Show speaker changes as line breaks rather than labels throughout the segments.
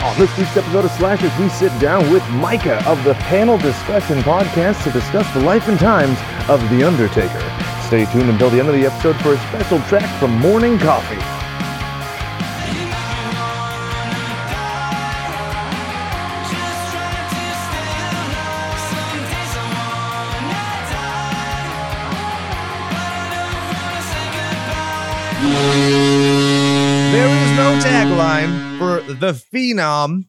On this week's episode of Slashers, we sit down with Micah of the Panel Discussion Podcast to discuss the life and times of The Undertaker. Stay tuned until the end of the episode for a special track from Morning Coffee.
There is no tagline the Phenom,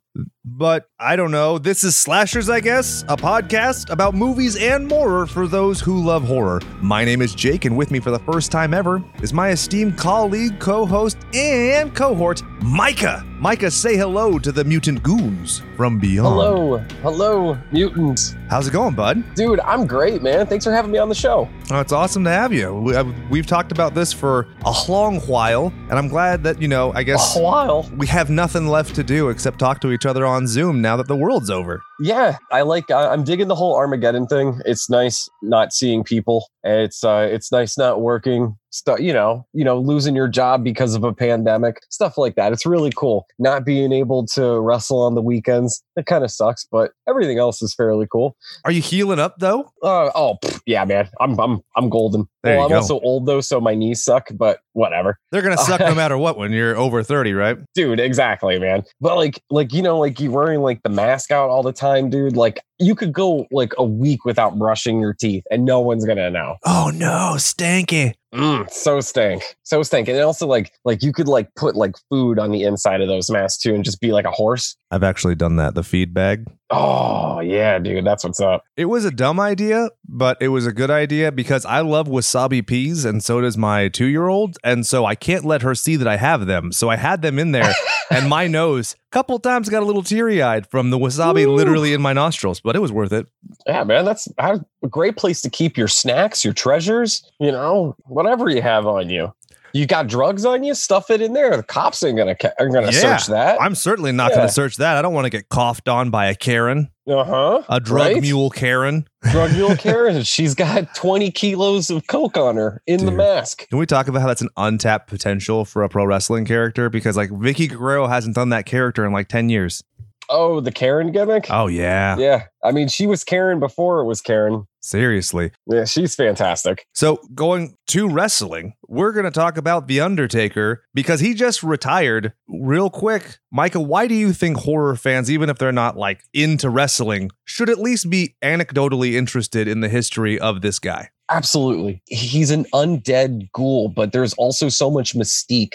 but I don't know. This is Slashers, I guess, a podcast about movies and more for those who love horror. My name is Jake, and with me for the first time ever is my esteemed colleague, co host, and cohort, Micah. Micah, say hello to the mutant goons from beyond.
Hello, hello, mutants.
How's it going, bud?
Dude, I'm great, man. Thanks for having me on the show.
Oh, it's awesome to have you. We, uh, we've talked about this for a long while, and I'm glad that, you know, I guess
A while.
we have nothing left to do except talk to each other on Zoom now that the world's over.
Yeah, I like. I- I'm digging the whole Armageddon thing. It's nice not seeing people. It's uh, it's nice not working. Stuff, you know, you know, losing your job because of a pandemic, stuff like that. It's really cool. Not being able to wrestle on the weekends, it kind of sucks, but everything else is fairly cool.
Are you healing up though?
Uh, oh, pff, yeah, man. I'm I'm I'm golden.
There
well, I'm
go.
also old though, so my knees suck. But whatever.
They're gonna suck no matter what when you're over 30, right?
dude exactly man but like like you know like you wearing like the mask out all the time dude like you could go like a week without brushing your teeth and no one's gonna know
Oh no, stanky.
mm, so stink so stink and also like like you could like put like food on the inside of those masks too and just be like a horse
I've actually done that, the feed bag.
oh yeah dude that's what's up
It was a dumb idea, but it was a good idea because I love wasabi peas and so does my two year old. And so I can't let her see that I have them. So I had them in there and my nose, a couple times got a little teary eyed from the wasabi
Woo.
literally in my nostrils, but it was worth it.
yeah man that's a great place to keep your snacks your treasures you know whatever you have on you you got drugs on you stuff it in there the cops ain't gonna ca- are gonna
Yeah,
search that
I'm certainly not
Yeah.
to search that. I don't want to get coughed on by a Karen,
uh-huh
a drug
Right?
mule Karen.
drug mule Karen. She's got 20 kilos of coke on her in the mask.
Can we talk about how that's an untapped potential for a pro wrestling character? Because like Vickie Guerrero hasn't done that character in like 10 years.
Oh, the Karen gimmick?
Oh, yeah.
Yeah. I mean, she was Karen before it was Karen.
Seriously.
Yeah, she's fantastic.
So, going to wrestling, we're going to talk about The Undertaker because he just retired real quick. Micah, why do you think horror fans, even if they're not like into wrestling, should at least be anecdotally interested in the history of this guy?
Absolutely. He's an undead ghoul, but there's also so much mystique.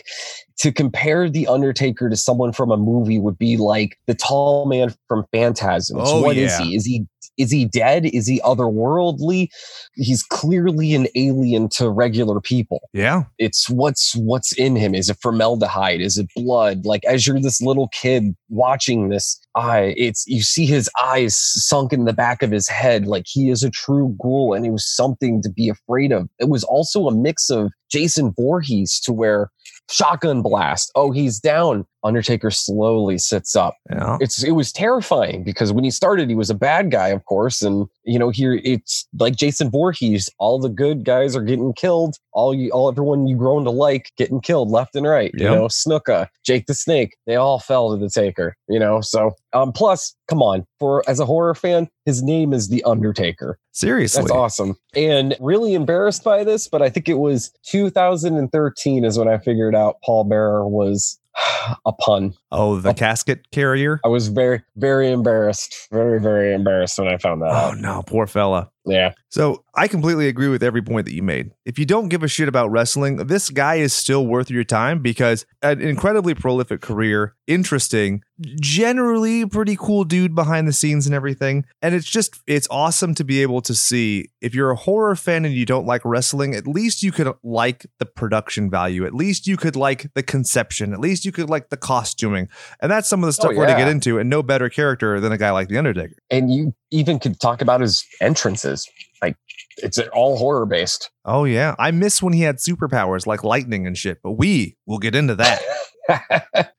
To compare The Undertaker to someone from a movie would be like the tall man from Phantasms.
Oh,
What is
yeah.
he? Is he is he dead? Is he otherworldly? He's clearly an alien to regular people.
Yeah.
it's what's what's in him is it formaldehyde is it blood like as you're this little kid watching this eye it's you see his eyes sunk in the back of his head like he is a true ghoul and it was something to be afraid of it was also a mix of jason Voorhees to where shotgun blast. Oh he's down. Undertaker slowly sits up.
Yeah.
it's it was terrifying because when he started he was a bad guy of course and you know here it's like Jason Voorhees all the good guys are getting killed all you all everyone you grown to like getting killed left and right you know Snuka Jake the Snake they all fell to the taker you know so um plus come on for as a horror fan his name is the Undertaker.
Seriously.
that's awesome. And really embarrassed by this but I think it was 2013 is when I figured out Paul Bearer was a pun
Oh, the oh. casket carrier?
I was very, very embarrassed. Very, very embarrassed when I found that
Oh,
out.
no. Poor fella.
Yeah.
So I completely agree with every point that you made. If you don't give a shit about wrestling, this guy is still worth your time because an incredibly prolific career, interesting, generally pretty cool dude behind the scenes and everything. And it's just it's awesome to be able to see if you're a horror fan and you don't like wrestling, at least you could like the production value. At least you could like the conception. At least you could like the costuming. And that's some of the oh, stuff
Oh,
we're going to get into and no better character than a guy like the Undertaker.
And you even could talk about his entrances. Like it's all horror based.
Oh yeah, I miss when he had superpowers like lightning and shit, but we will get into that.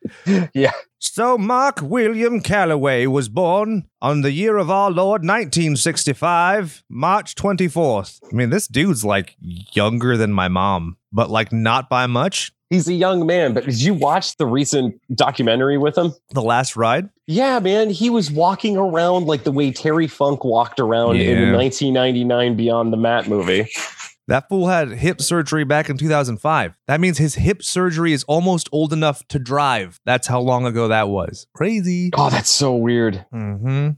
yeah.
so Mark William Calaway was born on the year of our Lord 1965, March 24th. I mean, this dude's like younger than my mom, but like not by much.
He's a young man, but did you watch the recent documentary with him?
The last ride?
Yeah, man. He was walking around like the way Terry Funk walked around in the 1999 Beyond the Mat movie.
That fool had hip surgery back in 2005. That means his hip surgery is almost old enough to drive. That's how long ago that was. Crazy.
Oh, that's so weird.
hmm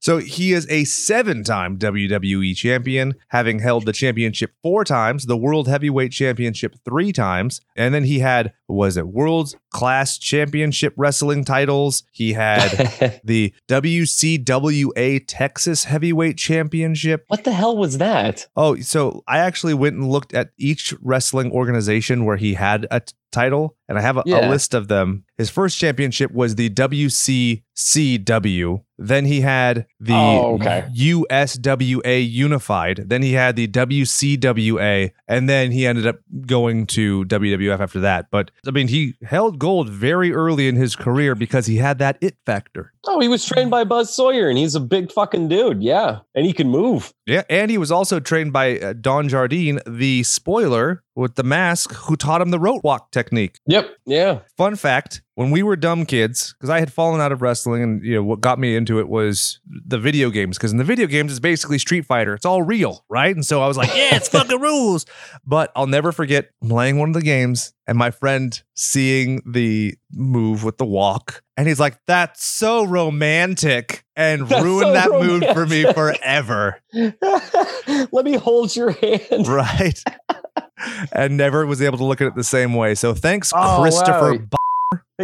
So he is a seven time WWE champion, having held the championship four times, the World Heavyweight Championship three times. And then he had, was it, World Class Championship Wrestling titles. He had the WCWA Texas Heavyweight Championship.
what the hell was that?
Oh, so I actually went and looked at each wrestling organization where he had a t- title, and I have a, a list of them. His first championship was the WCCW. Then he had the
Oh, okay.
USWA Unified. Then he had the WCWA, and then he ended up going to WWF after that. But I mean, he held gold very early in his career because he had that it factor.
Oh, he was trained by Buzz Sawyer and he's a big fucking dude. Yeah. And he can move.
Yeah, and he was also trained by uh, Don Jardine, the spoiler with the mask, who taught him the rope walk technique.
Yep. Yeah.
Fun fact: when we were dumb kids, because I had fallen out of wrestling, and you know what got me into it was the video games. Because in the video games, it's basically Street Fighter. It's all real, right? And so I was like, yeah, it's fucking rules. But I'll never forget playing one of the games and my friend seeing the move with the walk, and he's like, "That's so romantic," and
That's
ruined
so
that mood for me forever.
Let me hold your hand.
right? and never was able to look at it the same way. So thanks,
Oh,
Christopher.
wow.
B-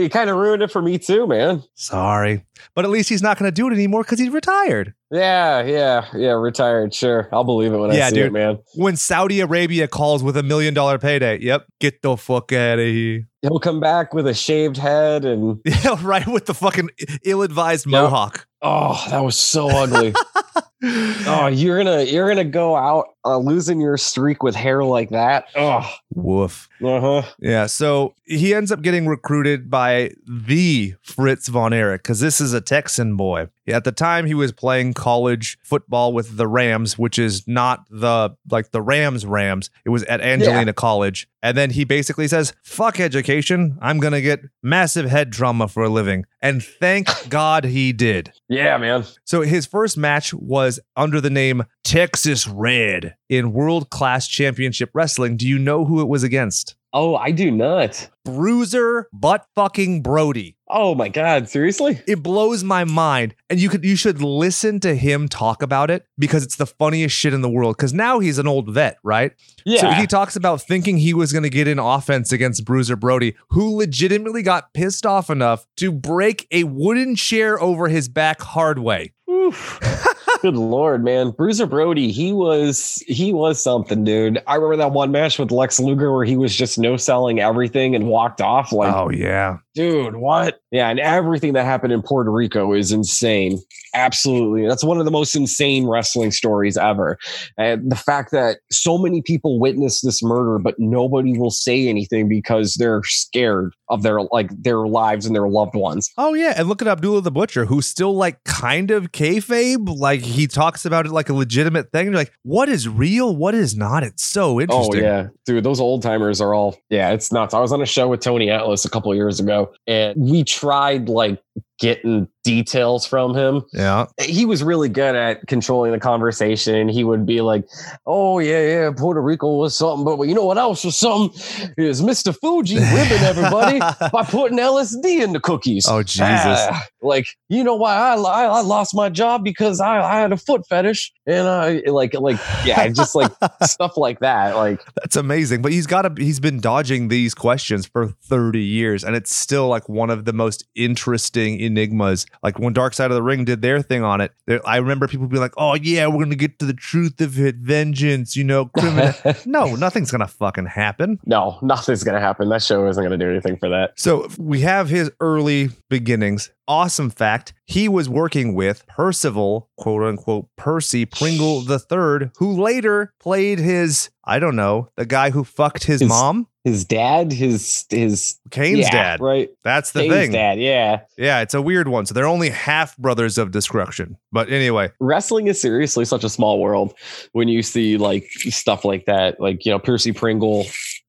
You kind of ruined it for me too, man.
Sorry, but at least he's not going to do it anymore because he's retired.
Yeah, yeah, yeah. Retired, sure. I'll believe it when
Yeah,
I see
dude.
it, man.
When Saudi Arabia calls with a million dollar payday, yep, get the fuck out of here.
He'll come back with a shaved head and
Yeah, right with the fucking ill-advised
Yep.
mohawk.
oh, that was so ugly. oh, you're gonna you're gonna go out uh, losing your streak with hair like that. Oh,
Woof.
uh huh.
Yeah, so he ends up getting recruited by the Fritz von Erich because this is a Texan boy. At the time, he was playing college football with the Rams, which is not the like the Rams Rams. It was at Angelina College, and then he basically says, "Fuck education. I'm gonna get massive head trauma for a living." And thank God he did.
Yeah, man.
So his first match was under the name Texas Red in World Class Championship Wrestling. Do you know who it was against?
Oh, I do not.
Bruiser butt fucking Brody.
Oh my god, seriously?
It blows my mind. And you could you should listen to him talk about it because it's the funniest shit in the world. Cause now he's an old vet, right?
Yeah.
So he talks about thinking he was gonna get in offense against Bruiser Brody, who legitimately got pissed off enough to break a wooden chair over his back hard way.
Oof. Good lord, man. Bruiser Brody, he was he was something, dude. I remember that one match with Lex Luger where he was just no selling everything and walked off like,
oh yeah.
Dude, what? Yeah, and everything that happened in Puerto Rico is insane. Absolutely. That's one of the most insane wrestling stories ever. And the fact that so many people witnessed this murder, but nobody will say anything because they're scared of their like their lives and their loved ones.
Oh yeah, and look at Abdullah the Butcher, who's still like kind of kayfabe. Like he talks about it like a legitimate thing. You're like, what is real? What is not? It's so
oh,
interesting.
Oh yeah, dude, those old timers are all yeah, it's nuts. I was on a show with Tony Atlas a couple years ago, and we tried like getting details from him.
Yeah.
He was really good at controlling the conversation. He would be like, "Oh yeah, yeah, Puerto Rico was something, but you know what else was something is Mr. Fuji ribbing everybody by putting LSD in the cookies."
Oh Jesus.
Ah, like you know why I, I I lost my job because I, I had a foot fetish and I like like yeah just like stuff like that like
That's amazing. But he's got a he's been dodging these questions for 30 years and it's still like one of the most interesting enigmas. Like when Dark Side of the Ring did their thing on it, there, I remember people being like, "Oh yeah, we're going to get to the truth of it, vengeance, you know, criminal." no, nothing's going to fucking happen.
no nothing's gonna happen that show isn't gonna do anything for that
So we have his early beginnings. Awesome fact. He was working with Percival, quote unquote, Percy Pringle the Third, who later played his, I don't know, the guy who fucked his,
His-
mom,
his dad his his
Kane's
yeah,
dad.
right
That's the
Kane's
thing.
dad yeah
Yeah, it's a weird one. So they're only half brothers of destruction. But anyway,
wrestling is seriously such a small world when you see like stuff like that like you know Percy Pringle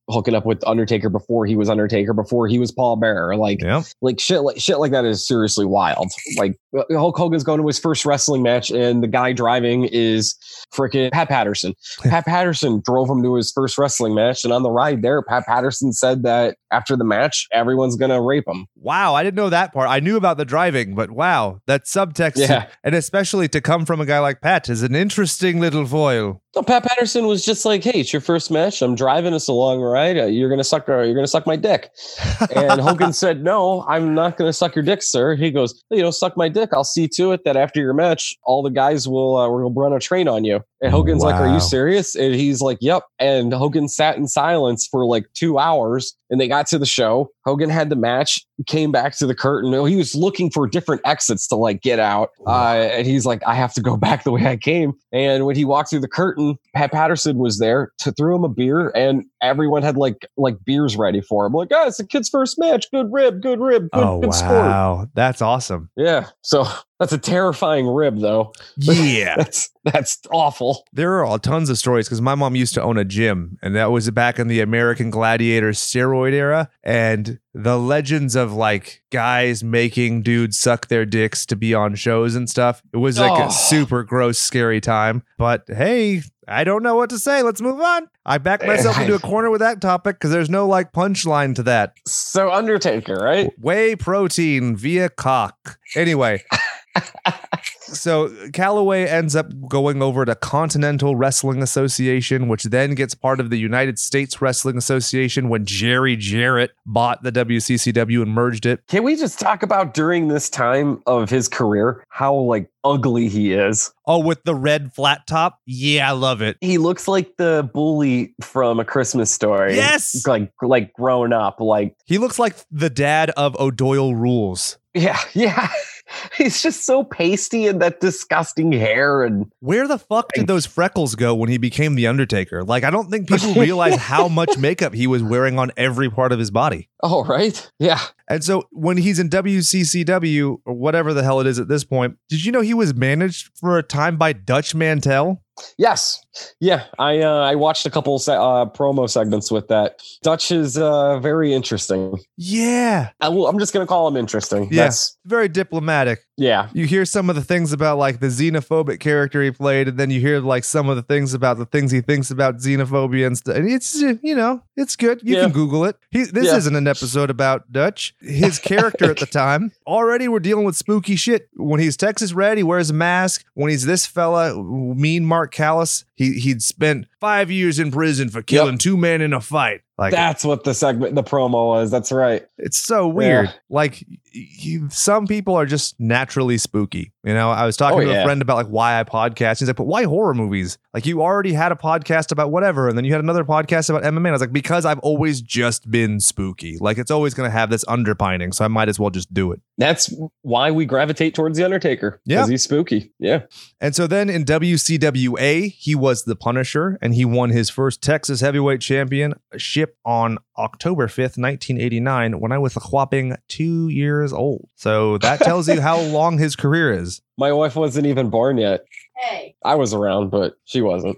hooking up with Undertaker before he was Undertaker, before he was Paul Bearer. Like,
Yeah.
like shit, like shit like that is seriously wild. Like Hulk Hogan's going to his first wrestling match, and the guy driving is freaking Pat Patterson. Pat Patterson drove him to his first wrestling match, and on the ride there, Pat Patterson said that after the match, everyone's gonna rape him.
Wow, I didn't know that part. I knew about the driving, but wow, that subtext,
Yeah.
and especially to come from a guy like Pat, is an interesting little foil.
So Pat Patterson was just like, "Hey, it's your first match. I'm driving us along, right? Uh, You're gonna suck. Uh, you're gonna suck my dick." And Hogan said, "No, I'm not gonna suck your dick, sir." He goes, "You know, suck my dick. I'll see to it that after your match, all the guys will uh, will run a train on you." And Hogan's like, "Are you serious?" And he's like, "Yep." And Hogan sat in silence for like two hours, and they got to the show. Hogan had the match, came back to the curtain. He was looking for different exits to like get out, uh, and he's like, "I have to go back the way I came." And when he walked through the curtain, Pat Patterson was there to throw him a beer, and everyone had like like beers ready for him. Like, oh, it's a kid's first match. Good rib, good rib, good,
oh
good sport.
wow, that's awesome.
Yeah. So that's a terrifying rib, though.
Yeah,
That's that's awful.
there are tons of stories because my mom used to own a gym, and that was back in the American Gladiator steroid era, and the legends of like guys making dudes suck their dicks to be on shows and stuff. It was like
Oh.
a super gross, scary time. But hey. I don't know what to say. Let's move on. I backed myself into a corner with that topic because there's no like punchline to that.
So Undertaker, right?
Whey protein via cock. Anyway. So Calaway ends up going over to Continental Wrestling Association, which then gets part of the United States Wrestling Association when Jerry Jarrett bought the WCCW and merged it.
Can we just talk about during this time of his career how like ugly he is?
Oh, with the red flat top? Yeah, I love it.
He looks like the bully from A Christmas Story.
Yes.
like like grown up. Like
He looks like the dad of O'Doyle Rules.
yeah, yeah. He's just so pasty and that disgusting hair and
Where the fuck did those freckles go when he became the Undertaker? Like, I don't think people realize how much makeup he was wearing on every part of his body.
oh right, yeah.
And so when he's in WCCW or whatever the hell it is at this point, did you know he was managed for a time by Dutch Mantell?
Yes, yeah. I uh, I watched a couple se- uh, promo segments with that. Dutch is uh, very interesting.
Yeah,
I will, I'm just gonna call him interesting.
Yeah. Very diplomatic.
yeah.
You hear some of the things about like the xenophobic character he played, and then you hear like some of the things about the things he thinks about xenophobia and stuff. And it's you know it's good. You
Yeah.
can Google it. He, this
Yeah.
isn't an episode about Dutch. His character at the time already we're dealing with spooky shit. When he's Texas Red, he wears a mask. When he's this fella, mean Mark Callous, he he'd spent five years in prison for killing two men in a fight. Like
That's what the segment, the promo was. That's right.
it's so weird.
Yeah.
Like you, some people are just naturally spooky. You know, I was oh, talking
Oh,
to a friend about like why I podcast. He's like, but why horror movies? Like you already had a podcast about whatever, and then you had another podcast about MMA. And I was like, because I've always just been spooky. Like it's always going to have this underpinning, so I might as well just do it.
That's why we gravitate towards the Undertaker.
Yeah.
because he's spooky. Yeah.
And so then in WCWA, he was the Punisher, and he won his first Texas Heavyweight Championship on October 5th, 1989, when I was a whopping two years old. So that tells you how long his career is.
My wife wasn't even born yet.
Hey.
I was around, but she wasn't.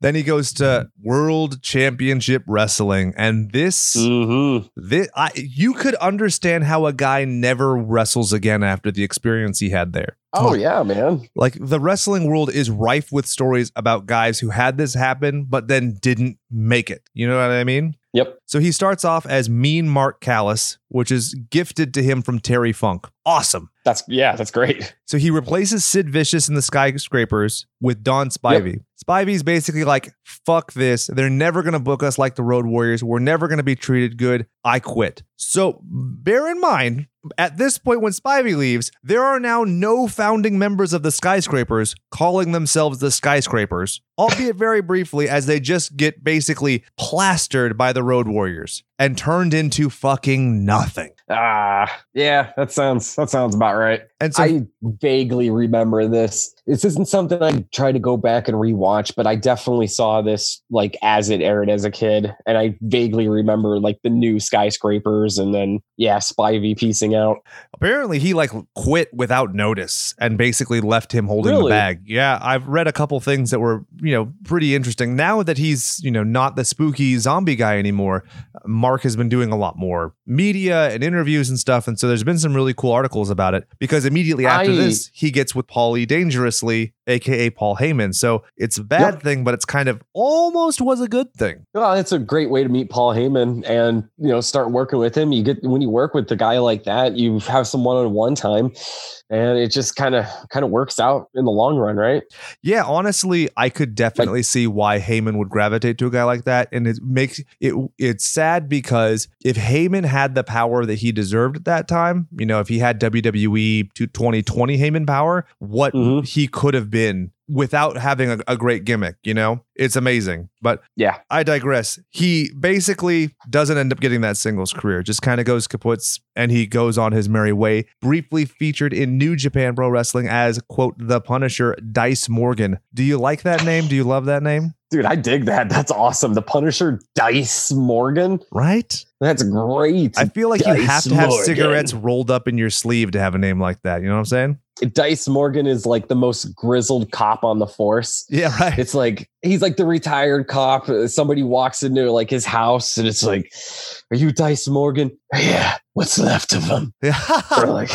Then he goes to World Championship Wrestling, and this,
Mm-hmm.
this I, you could understand how a guy never wrestles again after the experience he had there.
Oh yeah, man.
Like the wrestling world is rife with stories about guys who had this happen, but then didn't make it. You know what I mean?
Yep.
So he starts off as Mean Mark Callous, which is gifted to him from Terry Funk. Awesome.
That's yeah, that's great.
So he replaces Sid Vicious in the Skyscrapers with Dan Spivey. Spivey's basically like, fuck this. They're never going to book us like the Road Warriors. We're never going to be treated good. I quit. So bear in mind, at this point when Spivey leaves, there are now no founding members of the Skyscrapers calling themselves the Skyscrapers, albeit very briefly, as they just get basically plastered by the Road Warriors and turned into fucking nothing.
Ah, yeah, that sounds that sounds about right.
And so
I vaguely remember this. This isn't something I try to go back and rewatch, but I definitely saw this like as it aired as a kid, and I vaguely remember like the new skyscrapers, and then yeah, Spivey piecing out.
apparently he like quit without notice and basically left him holding the bag. Yeah, I've read a couple things that were, you know, pretty interesting. Now that he's, you know, not the spooky zombie guy anymore, Mark has been doing a lot more media and interviews and stuff. And so there's been some really cool articles about it because immediately after
I-
this, he gets with Paulie dangerously, aka Paul Heyman. So it's a bad
Yep.
thing, but it's kind of almost was a good thing.
Well, it's a great way to meet Paul Heyman and you know start working with him. You get when you work with the guy like that, you have some one-on-one time, and it just kind of kind of works out in the long run, right?
Yeah, honestly, I could definitely see why Heyman would gravitate to a guy like that, and it makes it. It's sad because if Heyman had the power that he deserved at that time, you know, if he had WWE to 2020 Heyman power, what
Mhm.
he could have been without having a, a great gimmick, you know, it's amazing. But
Yeah.
I digress. He basically doesn't end up getting that singles career, just kind of goes kaputs and he goes on his merry way. Briefly featured in New Japan Pro Wrestling as, quote, the Punisher Dice Morgan. Do you like that name? Do you love that name?
Dude, I dig that. That's awesome. The Punisher Dice Morgan.
Right?
That's great.
I feel like you have to have
Morgan.
cigarettes rolled up in your sleeve to have a name like that. You know what I'm saying?
Dice Morgan is like the most grizzled cop on the force.
Yeah, right.
It's like he's like the retired cop. Uh, somebody walks into like his house and it's like, "Are you Dice Morgan?" Yeah. What's left of him?
Yeah.
Or like,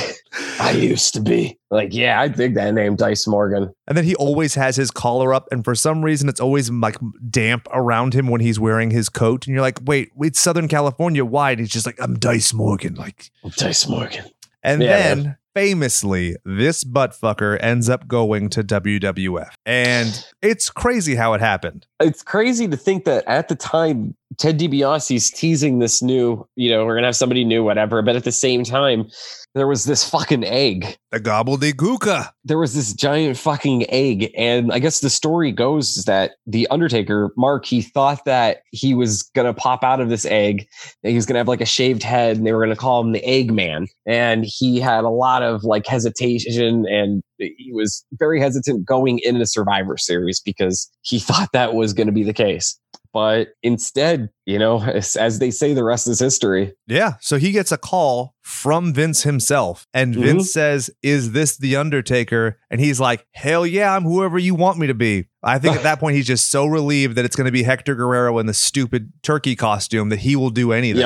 I used to be. Like, yeah, I dig that name, Dice Morgan.
And then he always has his collar up, and for some reason, it's always like damp around him when he's wearing his coat. And you're like, "Wait, it's Southern California. Why?" And he's just like, "I'm Dice Morgan." Like,
Dice Morgan.
and
Yeah,
then famously, this butt fucker ends up going to WWF, and it's crazy how it happened.
It's crazy to think that at the time, Ted DiBiase's teasing this new, you know, we're gonna have somebody new, whatever. But at the same time, there was this fucking egg.
The Gobbledy Gooker.
There was this giant fucking egg, and I guess the story goes is that the Undertaker, Mark, he thought that he was gonna pop out of this egg, and he was gonna have like a shaved head, and they were gonna call him the Eggman. And he had a lot of like hesitation, and he was very hesitant going into Survivor Series because he thought that was gonna be the case. But instead, you know, as, as they say, the rest is history.
Yeah. So he gets a call from Vince himself, and
Mhm.
Vince says, Is this The Undertaker? And he's like, Hell yeah, I'm whoever you want me to be. I think at that point, he's just so relieved that it's going to be Hector Guerrero in the stupid turkey costume that he will do anything.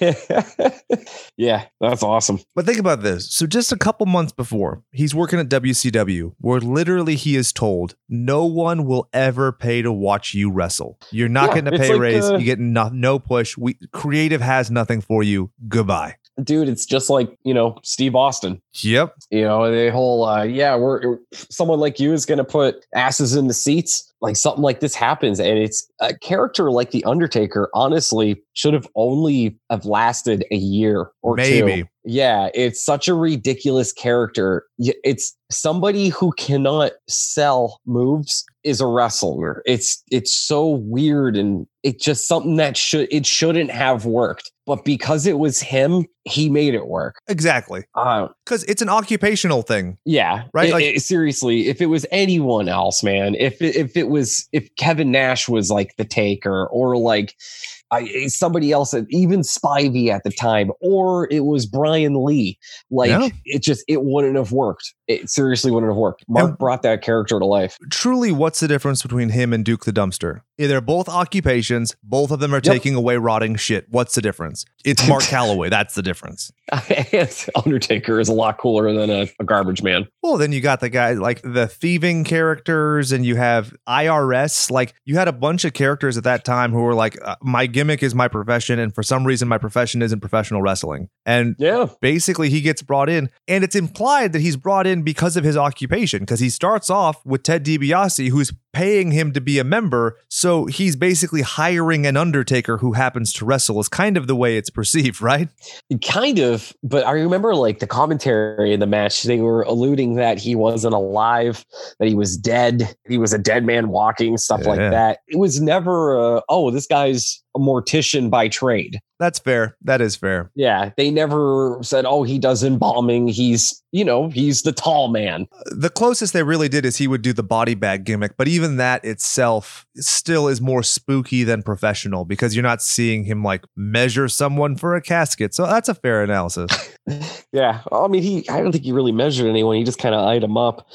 Yep. yeah, that's awesome.
But think about this. So just a couple months before, he's working at WCW, where literally he is told, no one will ever pay to watch you wrestle. You're not
Yeah,
getting a pay
like,
raise.
uh,
you get no, no push. We creative has nothing for you. Goodbye.
Dude, it's just like, you know, Steve Austin.
Yep.
You know, the whole uh yeah, we're someone like you is gonna put asses in the seats. Like something like this happens. And it's a character like the Undertaker, honestly, should have only have lasted a year or
Maybe.
two. Yeah, it's such a ridiculous character. It's somebody who cannot sell moves is a wrestler. It's it's so weird and it's just something that should it shouldn't have worked. But because it was him, he made it work.
Exactly.
Uh,
Because it's an occupational thing.
yeah,
Right,
It-
like-
it- seriously, if it was anyone else, man, if it, if it was if Kevin Nash was like the taker, or like I, somebody else, even Spivey at the time, or it was Brian Lee, like
Yeah.
it just it wouldn't have worked. It seriously wouldn't have worked. Mark
And-
brought that character to life.
Truly, what's the difference between him and Duke the Dumpster? They're both occupations. Both of them are
Yep.
taking away rotting shit. What's the difference? It's Mark Calaway. That's the difference.
Undertaker is a lot cooler than a, a garbage man.
Well, then you got the guy like the thieving characters, and you have IRS. Like you had a bunch of characters at that time who were like, uh, my gimmick is my profession, and for some reason, my profession isn't professional wrestling. And
Yeah,
basically, he gets brought in, and it's implied that he's brought in because of his occupation, because he starts off with Ted DiBiase, who's paying him to be a member. So he's basically hiring an Undertaker who happens to wrestle. Is kind of the way it's perceived, right?
kind of. But I remember like the commentary in the match, they were alluding that he wasn't alive, that he was dead, he was a dead man walking, stuff like that. It was never, uh, oh, this guy's a mortician by trade.
That's fair. That is fair.
Yeah, they never said, "Oh, he does embalming. He's, you know, he's the tall man."
The closest they really did is he would do the body bag gimmick, but even that itself still is more spooky than professional because you're not seeing him like measure someone for a casket. So that's a fair analysis.
yeah, I mean, he. I don't think he really measured anyone. He just kind of eyed them up.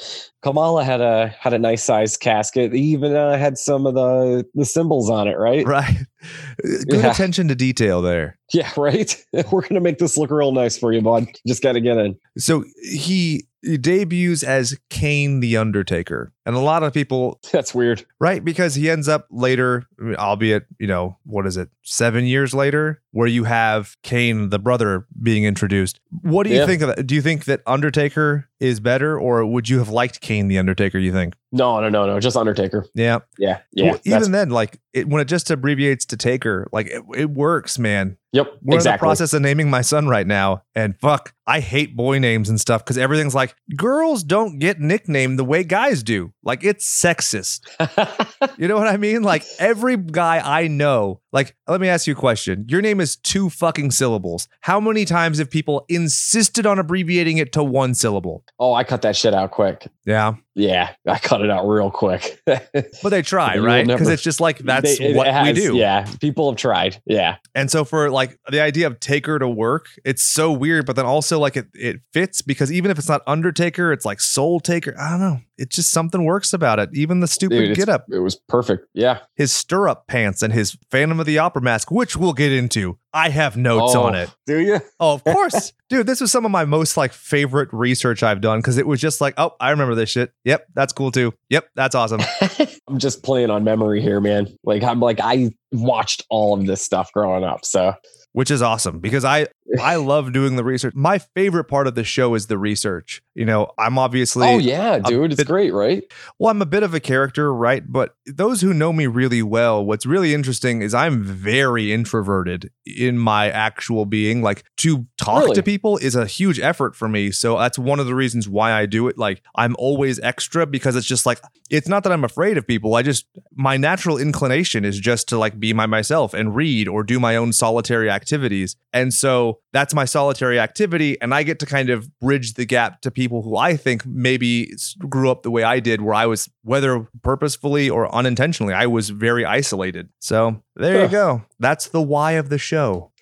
Kamala had a had a nice sized casket. He even uh, had some of the the symbols on it, right?
Right. Good
Yeah.
attention to detail there.
Yeah, right. We're gonna make this look real nice for you, bud. Just got to get in.
So he debuts as Kane the Undertaker. And a lot of people,
That's weird.
right? Because he ends up later, albeit, you know, what is it, seven years later, where you have Kane, the brother, being introduced. What do you
Yeah.
think of that? Do you think that Undertaker is better, or would you have liked Kane the Undertaker, you think?
No, no, no, no. Just Undertaker.
Yeah.
Yeah, yeah.
Well, even then, like it, when it just abbreviates to Taker, like it, it works, man.
yep.
We're in the process of naming my son right now, and fuck, I hate boy names and stuff because everything's like girls don't get nicknamed the way guys do. Like it's sexist. You know what I mean? Like every guy I know. Like, let me ask you a question. Your name is two fucking syllables. How many times have people insisted on abbreviating it to one syllable?
oh, I cut that shit out quick.
Yeah,
Yeah, I cut it out real quick.
but they try, right? Because it's just like that's
They-
what we do.
Yeah, people have tried. Yeah.
And so for like the idea of Taker to work, it's so weird, but then also like it, it fits because even if it's not Undertaker, it's like Soul Taker. I don't know. It's just something works about it. Even the stupid
Dude,
get up,
It was perfect. Yeah.
his stirrup pants and his Phantom of the Opera mask, which we'll get into. I have notes
Oh,
on it.
Do you?
Oh, of course. Dude, this was some of my most like favorite research I've done because it was just like, oh, I remember this shit. Yep, that's cool too. Yep, that's awesome.
I'm just playing on memory here, man. Like I'm like I watched all of this stuff growing up. So
which is awesome because I I love doing the research. My favorite part of the show is the research. You know, I'm obviously
Oh yeah, dude. It's great, right?
well, I'm a bit of a character, right? But those who know me really well, what's really interesting is I'm very introverted in my actual being. Like to talk
Really?
to people is a huge effort for me. So that's one of the reasons why I do it. Like I'm always extra because it's just like it's not that I'm afraid of people. I just my natural inclination is just to like be my myself and read or do my own solitary activities. And so that's my solitary activity and I get to kind of bridge the gap to people who I think maybe grew up the way I did where I was whether purposefully or unintentionally I was very isolated. So there you go. That's the why of the show.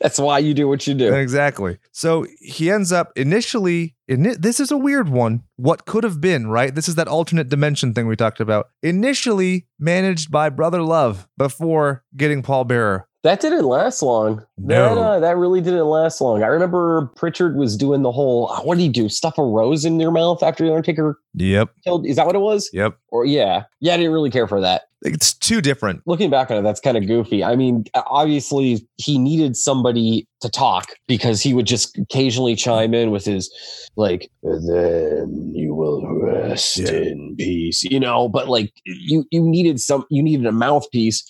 That's why you do what you do.
Exactly. So he ends up initially. ini- this is a weird one. What could have been, right? This is that alternate dimension thing we talked about. Initially managed by Brother Love before getting Paul Bearer.
That didn't last long.
No.
That, uh, that really didn't last long. I remember Prichard was doing the whole uh, what did he do? Stuff a rose in your mouth after the Undertaker
Yep.
killed. Is that what it was?
Yep.
Or yeah. Yeah, I didn't really care for that.
It's too different.
looking back on it, that's kind of goofy. I mean, obviously, he needed somebody to talk because he would just occasionally chime in with his, like, then you will rest
Yeah.
in peace, you know. But like, you you needed some, you needed a mouthpiece.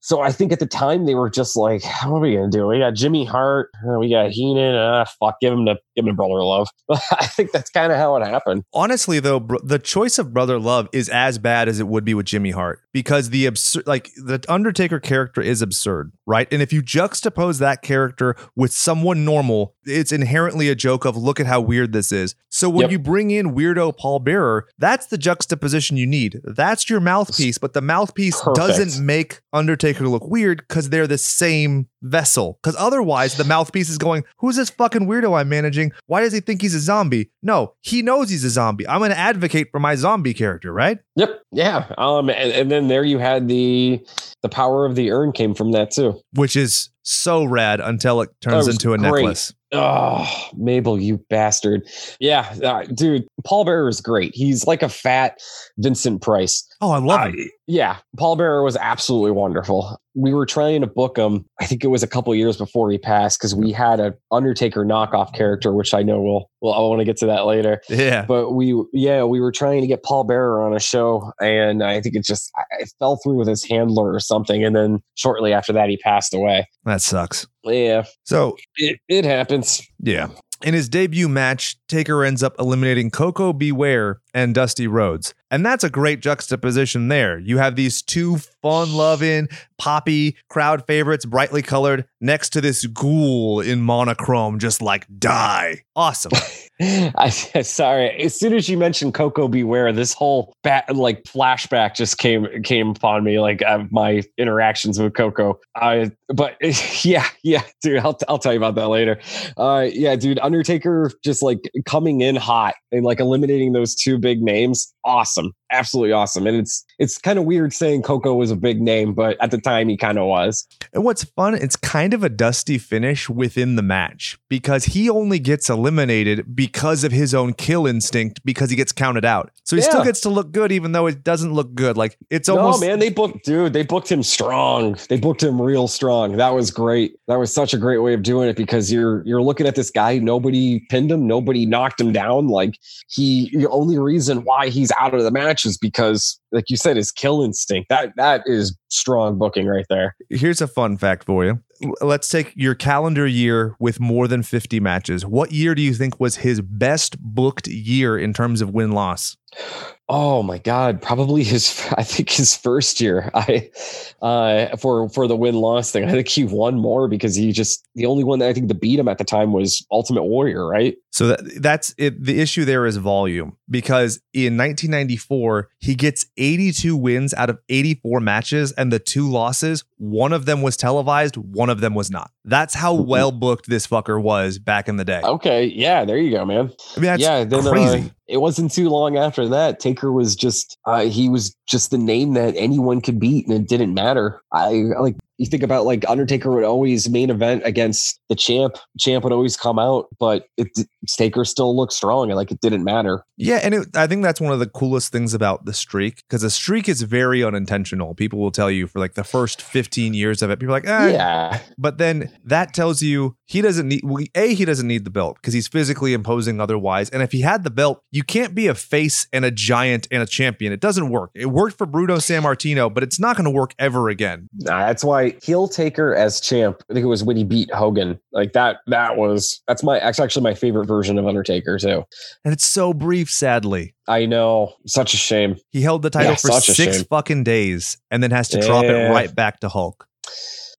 So I think at the time they were just like, what are we gonna do? We got Jimmy Hart, uh, we got Heenan. Ah, fuck, give him to Brother Love. I think that's kind of how it happened.
Honestly, though, bro- the choice of Brother Love is as bad as it would be with Jimmy Hart because the absurd, like the Undertaker character is absurd, right? And if you juxtapose that character with someone normal, it's inherently a joke of look at how weird this is. So when
Yep.
you bring in weirdo Paul Bearer, that's the juxtaposition you need. That's your mouthpiece, but the mouthpiece
Perfect.
doesn't make Undertaker look weird because they're the same vessel. Because otherwise, the mouthpiece is going, "Who's this fucking weirdo I'm managing? Why does he think he's a zombie?" No, he knows he's a zombie. I'm going to advocate for my zombie character, right?
Yep. Yeah. Um. And, and then there you had the the power of the urn came from that too.
Which is so rad until it turns into a
great.
necklace.
Oh, Mabel, you bastard. Yeah, uh, dude, Paul Bearer is great. He's like a fat Vincent Price.
Oh, I love
Uh,
it.
yeah, Paul Bearer was absolutely wonderful. We were trying to book him. I think it was a couple years before he passed because we had a Undertaker knockoff character, which I know we'll. Well, I want to get to that later.
Yeah.
But we, yeah, we were trying to get Paul Bearer on a show, and I think it just I- fell through with his handler or something. And then shortly after that, he passed away.
That sucks.
Yeah,
So,
it, it happens.
yeah. In his debut match, Taker ends up eliminating Koko B. Ware and Dusty Rhodes. And that's a great juxtaposition there. You have these two fun loving, poppy crowd favorites, brightly colored, next to this ghoul in monochrome, just like die. Awesome.
I sorry. As soon as you mentioned Koko B. Ware, this whole like flashback just came came upon me. Like uh, my interactions with Koko. I but yeah, yeah, dude. I'll I'll tell you about that later. Uh, yeah, dude. Undertaker just like coming in hot and like eliminating those two big names. Awesome, absolutely awesome. And it's it's kind of weird saying Koko was a big name, but at the time he kind of was.
And what's fun, it's kind of a dusty finish within the match because he only gets eliminated because of his own kill instinct because he gets counted out. So he
Yeah.
still gets to look good even though it doesn't look good. Like it's almost
no, man, they booked, dude. They booked him strong. They booked him real strong. That was great. That was such a great way of doing it because you're you're looking at this guy. Nobody pinned him. Nobody knocked him down. Like he, the only reason why he's out of the match is because, like you said, his kill instinct. That that is strong booking right there.
Here's a fun fact for you. Let's take your calendar year with more than 50 matches. What year do you think was his best booked year in terms of win loss?
Oh my God! Probably his. I think his first year. I uh, for for the win loss thing. I think he won more because he just the only one that I think to beat him at the time was Ultimate Warrior, right?
So that, that's it. The issue there is volume because in 1994, he gets 82 wins out of 84 matches, and the two losses, one of them was televised, one of them was not. That's how well booked this fucker was back in the day.
Okay, yeah, there you go, man.
I mean, that's
yeah, then
crazy.
Uh, it wasn't too long after that. Taker was just uh, he was just the name that anyone could beat, and it didn't matter. I like you think about like Undertaker would always main event against the champ. Champ would always come out, but it, Taker still looked strong, and like it didn't matter.
Yeah, and it, I think that's one of the coolest things about the streak because the streak is very unintentional. People will tell you for like the first 15 years of it, people are like, ah,
yeah,
But then that tells you he doesn't need well, a he doesn't need the belt because he's physically imposing otherwise. And if he had the belt, you can't be a face and a giant and a champion. It doesn't work. It worked for Bruno Sammartino, but it's not going to work ever again.
Nah, that's why heel Taker as champ. I think it was when he beat Hogan. Like that. That was that's my that's actually my favorite version of Undertaker too.
And it's so brief, sadly.
I know, such a shame.
He held the title
Yeah,
for six fucking days and then has to drop it right back to Hulk.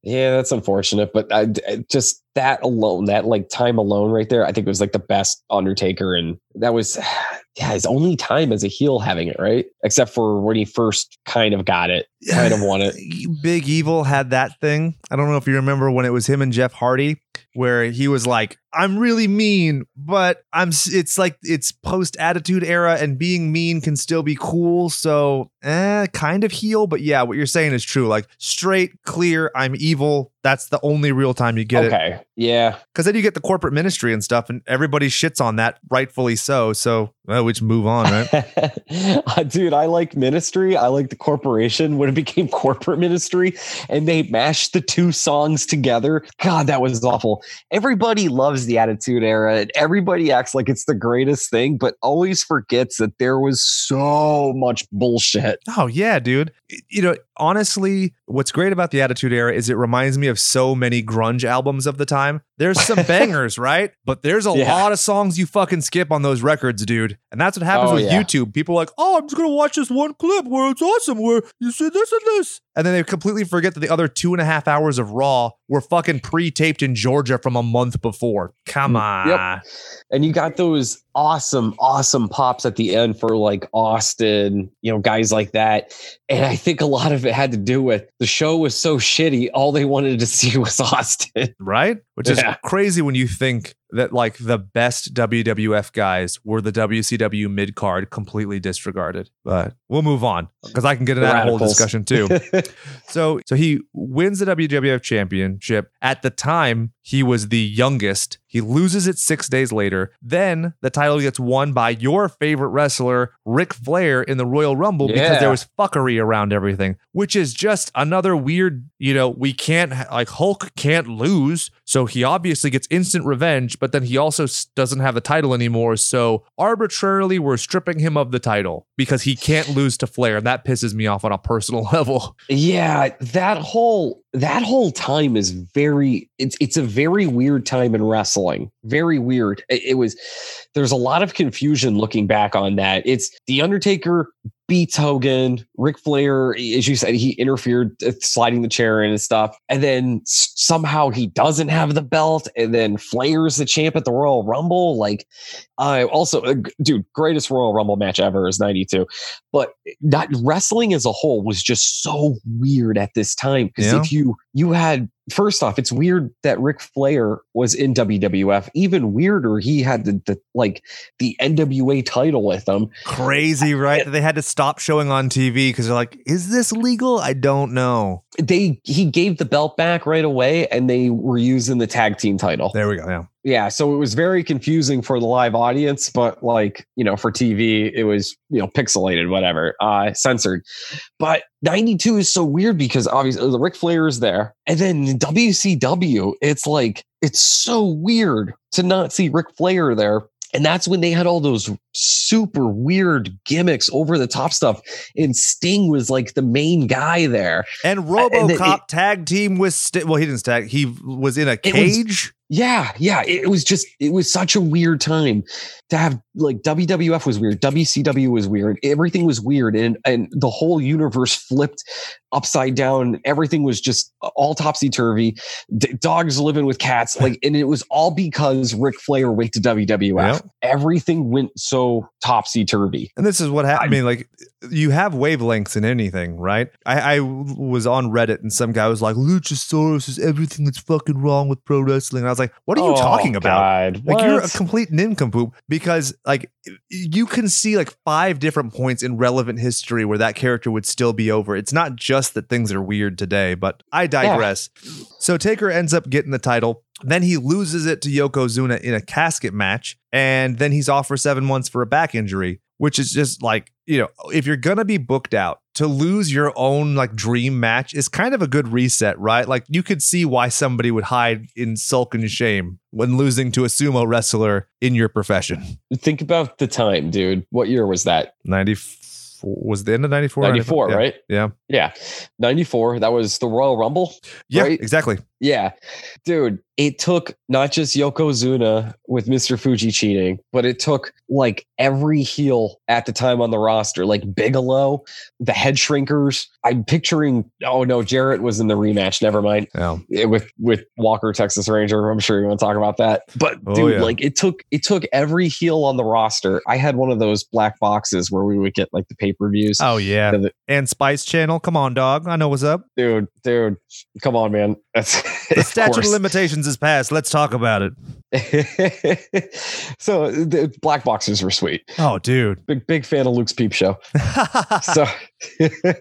Yeah, that's unfortunate, but I, I- just that alone, that like time alone right there, I think it was like the best Undertaker, and that was yeah his only time as a heel having it right, except for when he first kind of got it, kind of won it.
Big Evil had that thing. I don't know if you remember when it was him and Jeff Hardy, where he was like, "I'm really mean, but I'm." It's like it's post Attitude Era, and being mean can still be cool. So, eh, kind of heel, but yeah, what you're saying is true. Like straight, clear. I'm evil. That's the only real time you get it.
Okay, yeah,
Because then you get the corporate ministry and stuff, and everybody shits on that, rightfully so. So, well, we just move on, right?
Uh, dude, I like Ministry. I like the corporation when it became corporate Ministry, and they mashed the two songs together. God, that was awful. Everybody loves the Attitude Era, and everybody acts like it's the greatest thing, but always forgets that there was so much bullshit.
Oh yeah, dude. You know, honestly, what's great about the Attitude Era is it reminds me of so many grunge albums of the time. There's some bangers, right? But there's a
Yeah.
lot of songs you fucking skip on those records, dude. And that's what happens
Oh,
with
yeah.
YouTube. People are like, oh, I'm just gonna watch this one clip where it's awesome, where you see this and this. And then they completely forget that the other two and a half hours of Raw were fucking pre-taped in Georgia from a month before. Come on.
Mm, Yep. And you got those awesome, awesome pops at the end for like Austin, you know, guys like that. And I think a lot of it had to do with the show was so shitty. All they wanted to see was Austin.
right? Which is Crazy when you think that like the best WWF guys were the WCW mid card completely disregarded. But we'll move on because I can get into that whole discussion too. so so he wins the WWF championship. At the time, he was the youngest. He loses it six days later. Then the title gets won by your favorite wrestler, Ric Flair, in the Royal Rumble because there was fuckery around everything, which is just another weird, you know, we can't, like, Hulk can't lose. So he obviously gets instant revenge, but then he also doesn't have the title anymore. So arbitrarily, we're stripping him of the title because he can't lose to Flair. And that pisses me off on a personal level.
yeah, that whole that whole time is very it's it's a very weird time in wrestling. Very weird. It, it was there's a lot of confusion looking back on that. It's the Undertaker beats Hogan. Ric Flair, as you said, he interfered, uh, sliding the chair in and stuff. And then somehow he doesn't have the belt. And then Flair's the champ at the Royal Rumble. Like, I also, uh, dude, greatest Royal Rumble match ever is 92. But that wrestling as a whole was just so weird at this time. Because
Yeah.
if you, you had, first off, it's weird that Ric Flair was in WWF. Even weirder, he had the, the like the NWA title with him.
Crazy, right? That they had to stop showing on TV because they're like, is this legal? I don't know.
they he gave the belt back right away and they were using the tag team title
There we go. Yeah.
Yeah so it was very confusing for the live audience but like you know for tv it was you know pixelated whatever uh censored but 92 is so weird because obviously the Ric Flair is there and then WCW it's like it's so weird to not see Ric Flair there and that's when they had all those super weird gimmicks over the top stuff and Sting was like the main guy there
And
and
RoboCop
it-
tag team was st- well, he didn't tag. He was in a cage.
Yeah, yeah. It was just it was such a weird time to have like WWF was weird, WCW was weird, everything was weird, and and the whole universe flipped upside down. Everything was just all topsy turvy. D- dogs living with cats, like, and it was all because Ric Flair went to WWF.
Yep.
Everything went so topsy turvy.
And this is what happened. I mean, like, you have wavelengths in anything, right? I, I was on Reddit and some guy was like, Luchasaurus is everything that's fucking wrong with pro wrestling. And I was like, what are you oh, talking about?
Oh, God,
Like, you're a complete nincompoop because, like, you can see like five different points in relevant history where that character would still be over. It's not just that things are weird today, but I digress. So Taker ends up getting the title. Then he loses it to Yokozuna in a casket match, and then he's off for seven months for a back injury, which is just like you know, if you're gonna be booked out to lose your own like dream match is kind of a good reset, right? Like you could see why somebody would hide in sulk and shame when losing to a sumo wrestler in your profession.
Think about the time, dude. What year was that?
Ninety four was the end of ninety four.
94,
yeah.
right?
Yeah.
Yeah. 94. That was the Royal Rumble.
Yeah,
Right?
exactly.
Yeah. Dude, it took not just Yokozuna with Mr. Fuji cheating, but it took like every heel at the time on the roster, like Bigelow, the head shrinkers. I'm picturing, oh no, Jarrett was in the rematch. Never mind.
Yeah.
Eh, With with Walker, Texas Ranger. I'm sure you want to talk about that. But
Oh,
dude,
yeah.
like it took it took every heel on the roster. I had one of those black boxes where we would get like the pay-per-views.
Oh yeah.
And the-
And Spice Channel, come on, dog. I know what's up.
dude, dude, come on, man. That's
The statute of limitations is passed. Let's talk about it.
so the black boxes were sweet.
Oh, dude.
Big big fan of Luke's Peep Show. So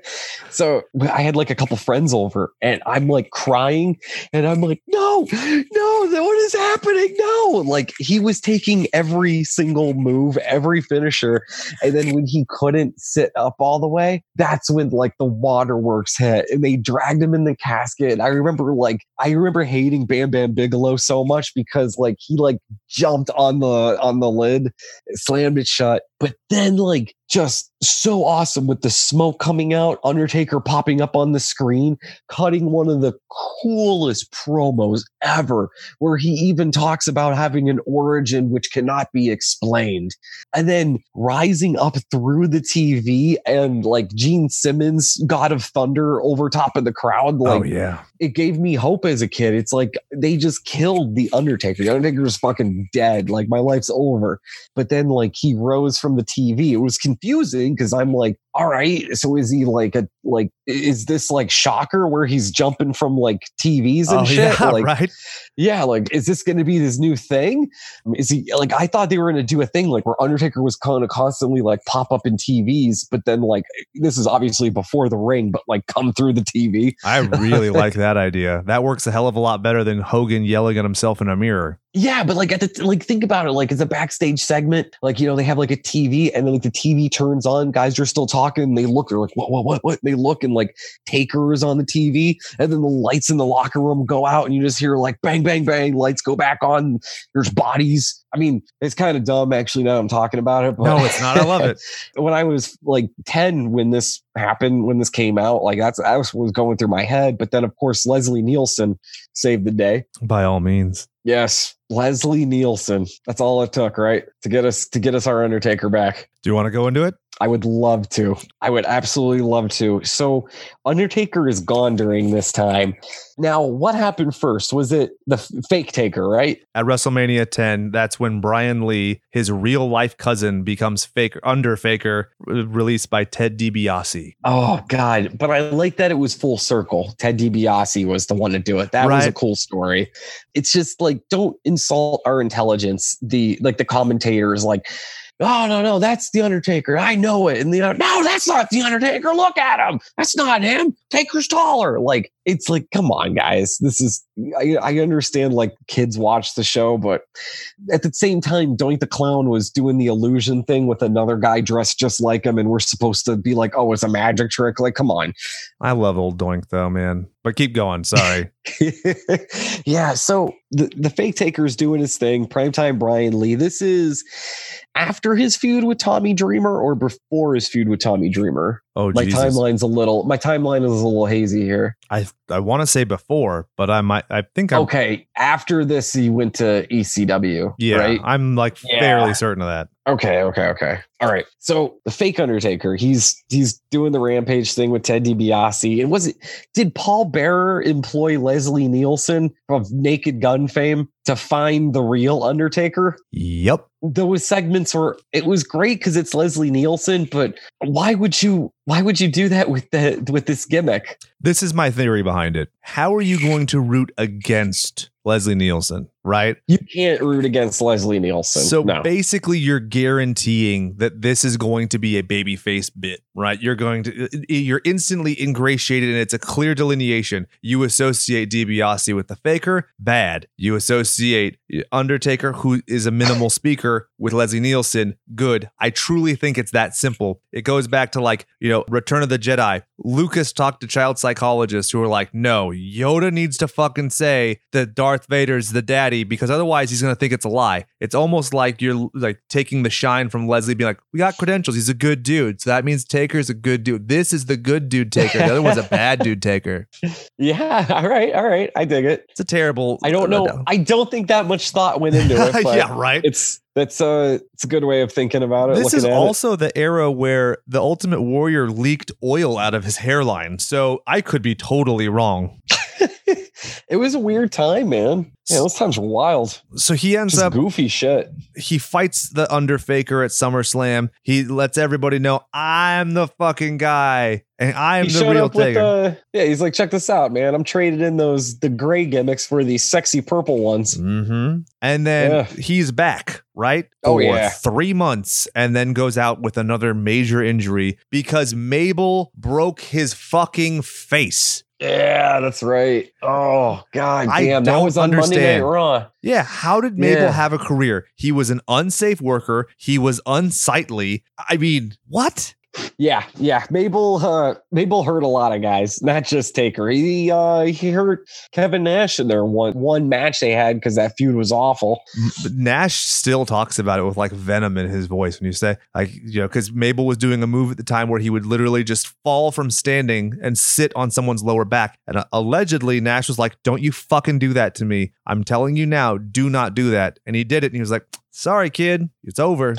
so I had like a couple friends over and I'm like crying and I'm like, no, no, what is happening? No. Like he was taking every single move, every finisher. And then when he couldn't sit up all the way, that's when like the waterworks hit and they dragged him in the casket. And I remember like I remember hating Bam Bam Bigelow so much because like he like jumped on the on the lid, slammed it shut. But then like just so awesome with the smoke coming out, Undertaker popping up on the screen, cutting one of the coolest promos ever, where he even talks about having an origin which cannot be explained. And then rising up through the TV and like Gene Simmons, God of Thunder, over top of the crowd. Oh, like
oh yeah.
it gave me hope as a kid. It's like they just killed the Undertaker. The Undertaker was fucking dead. Like my life's over. But then like he rose from the TV. It was confusing because I'm like, all right, so is he like a like is this like shocker where he's jumping from like TVs and
Oh
shit?
yeah.
like
right.
yeah, like is this going to be this new thing? Is he like I thought they were going to do a thing like where Undertaker was of constantly like pop up in TVs, but then like this is obviously before the ring, but like come through the TV.
I really like that idea. That works a hell of a lot better than Hogan yelling at himself in a mirror.
Yeah, but like at the like think about it, like it's a backstage segment. Like you know they have like a TV, and then like the TV turns on, guys are still talking, talking. They look, they're like, what, what, what, what? They look and like Taker is on the TV, and then the lights in the locker room go out, and you just hear like bang, bang, bang, lights go back on. There's bodies. I mean, it's kind of dumb actually now I'm talking about it. But
No, it's not. I love it.
when I was like 10 when this happened, when this came out, like that's that was, was going through my head. But then of course Leslie Nielsen saved the day.
By all means.
Yes, Leslie Nielsen. That's all it took, right? To get us to get us our Undertaker back.
Do you want to go into it?
I would love to. I would absolutely love to. So, Undertaker is gone during this time. Now, what happened first? Was it the fake taker, right?
At WrestleMania 10, that's when Brian Lee, his real life cousin, becomes Faker, Under Faker, released by Ted DiBiase.
Oh God! But I like that it was full circle. Ted DiBiase was the one to do it. That was a cool story. It's just like don't insult our intelligence. The like the commentators like. Oh no no that's the Undertaker. I know it. And the no that's not the Undertaker. Look at him. That's not him. Taker's taller. Like it's like come on guys this is I, I understand like kids watch the show but at the same time Doink the Clown was doing the illusion thing with another guy dressed just like him and we're supposed to be like oh it's a magic trick like come on
I love old Doink though, man. But keep going. Sorry.
yeah, so the, the fake taker is doing his thing. Primetime Brian Lee. This is after his feud with Tommy Dreamer or before his feud with Tommy Dreamer.
Oh,
My
Jesus.
timeline's a little my timeline is a little hazy here.
I I want to say before, but I might. I think I'm.
okay, after this he went to ECW,
Yeah,
right?
I'm like
Yeah.
fairly certain of that.
Okay, okay, okay. All right. So the fake Undertaker, he's he's doing the rampage thing with Ted DiBiase. And was it did Paul Bearer employ Leslie Nielsen of Naked Gun fame to find the real Undertaker?
Yep.
Those segments were it was great because it's Leslie Nielsen, but why would you why would you do that with the with this gimmick?
This is my theory behind it. How are you going to root against Leslie Nielsen, right?
You can't root against Leslie Nielsen.
So
no.
basically, you're guaranteeing that this is going to be a babyface bit, right? You're going to, you're instantly ingratiated, and it's a clear delineation. You associate DiBiase with the faker, bad. You associate uh, Undertaker, who is a minimal speaker, with Leslie Nielsen, good. I truly think it's that simple. It goes back to like, you know, Return of the Jedi. Lucas talked to child psychologists who were like, no, Yoda needs to fucking say that Darth Vader's the daddy because otherwise he's going to think it's a lie. It's almost like you're like taking the shine from Leslie being like, we got credentials. He's a good dude. So that means Taker's a good dude. This is the good dude Taker. The other one's a bad dude Taker.
yeah, all right, all right. I dig it.
It's a terrible.
I don't uh, know. I don't think that much thought went into it.
Yeah, right.
It's that's a it's a good way of thinking about it.
This is
at it.
also the era where the Ultimate Warrior leaked oil out of his hairline. So I could be totally wrong.
it was a weird time, man. Yeah, those times were wild.
So he ends
Just
up
goofy shit.
he fights the Underfaker at SummerSlam. He lets everybody know I'm the fucking guy and I am
He
the real
up with
Taker.
uh, yeah. He's like, check this out, man. I'm traded in those the gray gimmicks for these sexy purple ones.
hmm And then
Yeah.
he's back, right?
Oh, yeah.
three months, and then goes out with another major injury because Mabel broke his fucking face.
Yeah, that's right. Oh god
I
damn, that was on Monday
understand.
Night Raw.
Yeah, how did Mabel
Yeah.
have a career? He was an unsafe worker. He was unsightly. I mean, what?
Yeah, yeah. Mabel, uh, Mabel hurt a lot of guys, not just Taker. He, uh, he hurt Kevin Nash in their one one match they had because that feud was awful.
But Nash still talks about it with like venom in his voice when you say like you know because Mabel was doing a move at the time where he would literally just fall from standing and sit on someone's lower back and uh, allegedly Nash was like don't you fucking do that to me I'm telling you now do not do that and he did it and he was like sorry kid it's over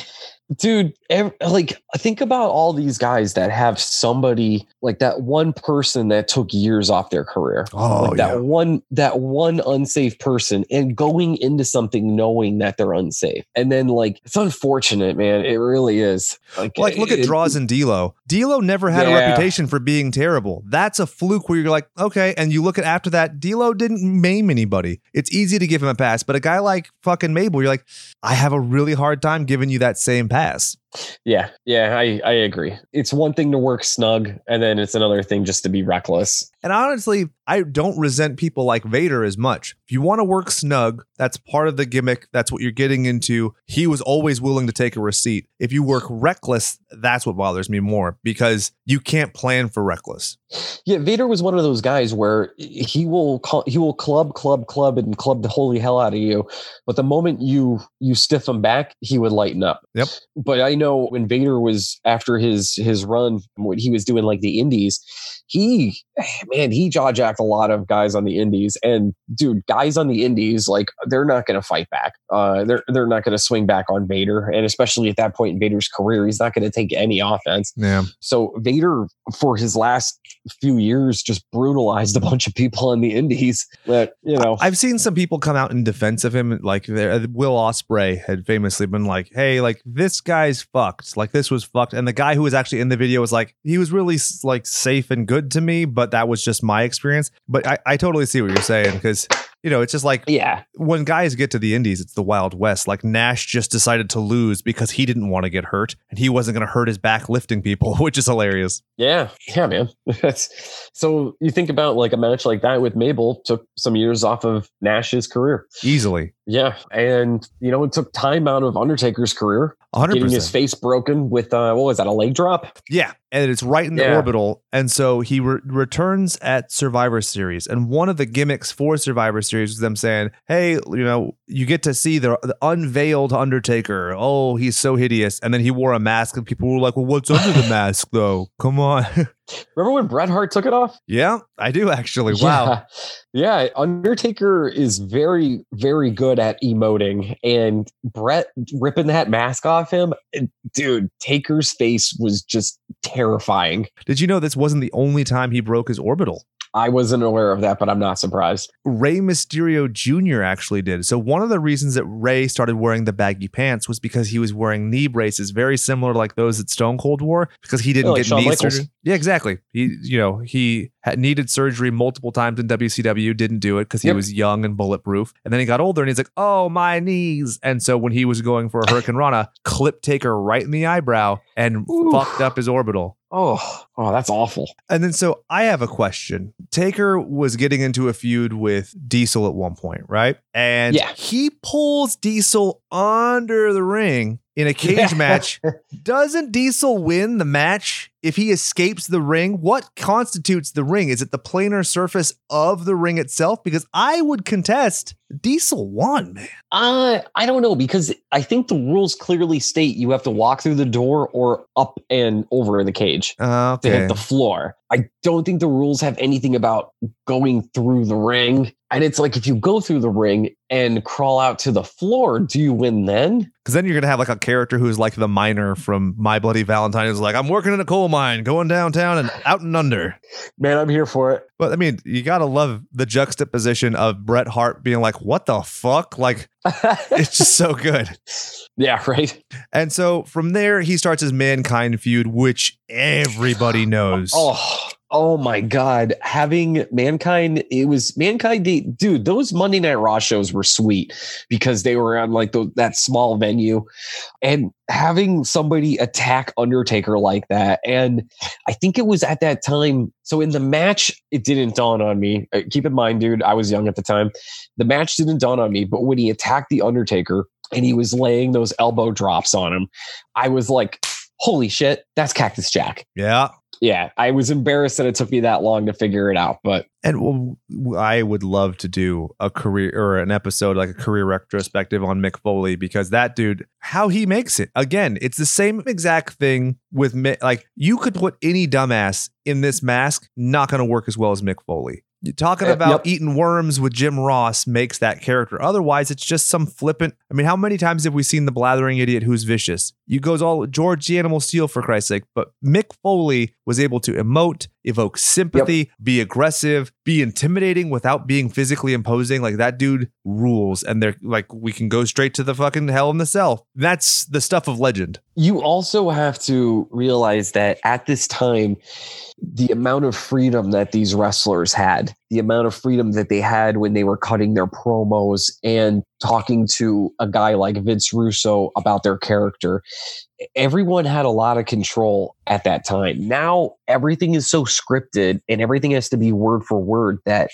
dude ev- like think about all these guys that have somebody like that one person that took years off their career
oh
like that one that one unsafe person and going into something knowing that they're unsafe and then like it's unfortunate man it really is like,
Like, look at
it-
Droz and D'Lo. D'Lo never had a reputation for being terrible. That's a fluke where you're like, okay. And you look at after that, D'Lo didn't maim anybody. It's easy to give him a pass. But a guy like fucking Mabel, you're like, I have a really hard time giving you that same pass has.
Yeah, yeah, I, I agree. It's one thing to work snug, and then it's another thing just to be reckless.
And honestly, I don't resent people like Vader as much. If you want to work snug, that's part of the gimmick. That's what you're getting into. He was always willing to take a receipt. If you work reckless, that's what bothers me more because you can't plan for reckless.
Yeah, Vader was one of those guys where he will call, he will club, club, club, and club the holy hell out of you. But the moment you you stiff him back, he would lighten up.
Yep.
But I know when Vader was after his his run, what he was doing like the Indies, he man, he jaw jacked a lot of guys on the indies. And dude, guys on the indies, like they're not gonna fight back. Uh they're they're not gonna swing back on Vader. And especially at that point in Vader's career, he's not gonna take any offense.
Yeah.
So Vader for his last few years just brutalized a bunch of people on the indies that, you know.
I've seen some people come out in defense of him. Like there, Will Ospreay had famously been like, "Hey, like this guy's fucked. Like this was fucked." And the guy who was actually in the video was like, he was really like safe and good to me, but that was just my experience. But I, I totally see what you're saying because you know it's just like
yeah.
when guys get to the indies, it's the Wild West. Like Nash just decided to lose because he didn't want to get hurt and he wasn't going to hurt his back lifting people, which is hilarious.
Yeah, yeah, man. That's so you think about like a match like that with Mabel took some years off of Nash's career.
Easily.
Yeah, and you know it took time out of Undertaker's career,
100%.
getting his face broken with uh, what was that a leg drop?
Yeah, and it's right in the
Yeah.
orbital, and so he re- returns at Survivor Series, and one of the gimmicks for Survivor Series is them saying, "Hey, you know, you get to see the, the unveiled Undertaker. Oh, he's so hideous." And then he wore a mask, and people were like, "Well, what's under the mask, though? Come on."
Remember when Bret Hart took it off?
yeah, I do actually. Wow.
Yeah. yeah, Undertaker is very, very good at emoting, and Bret ripping that mask off him, dude. Taker's face was just terrifying.
Did you know this wasn't the only time he broke his orbital?
I wasn't aware of that, but I'm not surprised.
Rey Mysterio Jr. actually did. So one of the reasons that Rey started wearing the baggy pants was because he was wearing knee braces, very similar to like those that Stone Cold wore, because he didn't
like
get
Shawn
knee
Michaels.
surgery. Yeah, exactly. He, you know, he had needed surgery multiple times in WCW, didn't do it because he
Yep.
was young and bulletproof. And then he got older and he's like, "Oh, my knees!" And so when he was going for a Hurricane Rana, clip Taker right in the eyebrow and fucked up his orbital.
Oh, oh, that's awful.
And then so I have a question. Taker was getting into a feud with Diesel at one point, right? And
Yeah.
he pulls Diesel under the ring in a cage match. Doesn't Diesel win the match if he escapes the ring? What constitutes the ring? Is it the planar surface of the ring itself? Because I would contest Diesel won, man.
Uh, I don't know because I think the rules clearly state you have to walk through the door or up and over the cage
Uh,
to hit the floor. I don't think the rules have anything about going through the ring. And it's like if you go through the ring and crawl out to the floor, do you win then?
Because then you're gonna have like a character who's like the miner from My Bloody Valentine, who's like, I'm working in a coal mine, going downtown and out and under.
Man, I'm here for it.
But I mean, you gotta love the juxtaposition of Bret Hart being like, "What the fuck?" Like it's just so good.
yeah, right.
And so from there, he starts his mankind feud, which everybody knows.
Oh, oh my God. Having mankind, it was mankind, dude, those Monday Night Raw shows were sweet because they were on like the, that small venue and having somebody attack Undertaker like that. And I think it was at that time. So in the match, it didn't dawn on me. Uh, Keep in mind, dude, I was young at the time. The match didn't dawn on me, but when he attacked the Undertaker and he was laying those elbow drops on him, I was like, holy shit, that's Cactus Jack
yeah.
Yeah, I was embarrassed that it took me that long to figure it out, but
And I would love to do a career or an episode like a career retrospective on Mick Foley because that dude, how he makes it. Again, it's the same exact thing with Mick. Like you could put any dumbass in this mask, not going to work as well as Mick Foley. Talking
Uh,
about
yep.
eating worms with Jim Ross makes that character. Otherwise, it's just some flippant. I mean, how many times have we seen the blathering idiot who's vicious? You goes all George the Animal Steele for Christ's sake. But Mick Foley was able to emote, evoke sympathy, be aggressive, be intimidating without being physically imposing. Like that dude rules. And they're like, we can go straight to the fucking hell in the cell. That's the stuff of legend.
you also have to realize that at this time, the amount of freedom that these wrestlers had, the amount of freedom that they had when they were cutting their promos and talking to a guy like Vince Russo about their character. Everyone had a lot of control at that time. Now everything is so scripted and everything has to be word for word that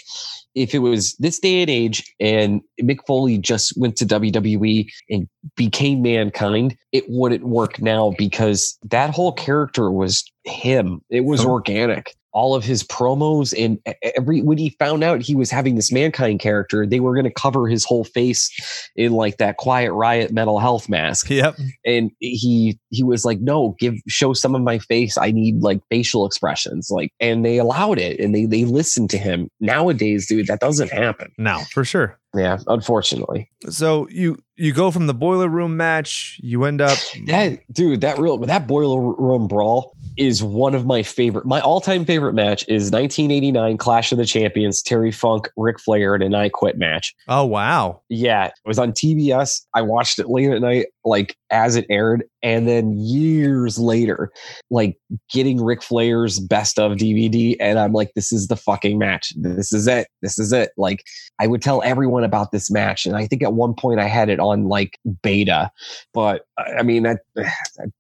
if it was this day and age and Mick Foley just went to WWE and became mankind, it wouldn't work now because that whole character was him. It was organic. All of his promos and every when he found out he was having this mankind character, they were going to cover his whole face in like that quiet riot mental health mask.
Yep.
and he he was like no give show some of my face. I need like facial expressions. Like and they allowed it and they they listened to him. Nowadays dude that doesn't happen.
Now, for sure.
yeah unfortunately.
So you you go from the boiler room match, you end up
that dude that real that boiler room brawl is one of my favorite my all-time favorite match is 1989 clash of the champions terry funk Ric flair and an i quit match
Oh wow.
Yeah, it was on TBS. I watched it late at night, like as it aired. And then years later, like getting Ric Flair's best of DVD. And I'm like, this is the fucking match. This is it. This is it. Like, I would tell everyone about this match. And I think at one point I had it on like beta. But I mean, that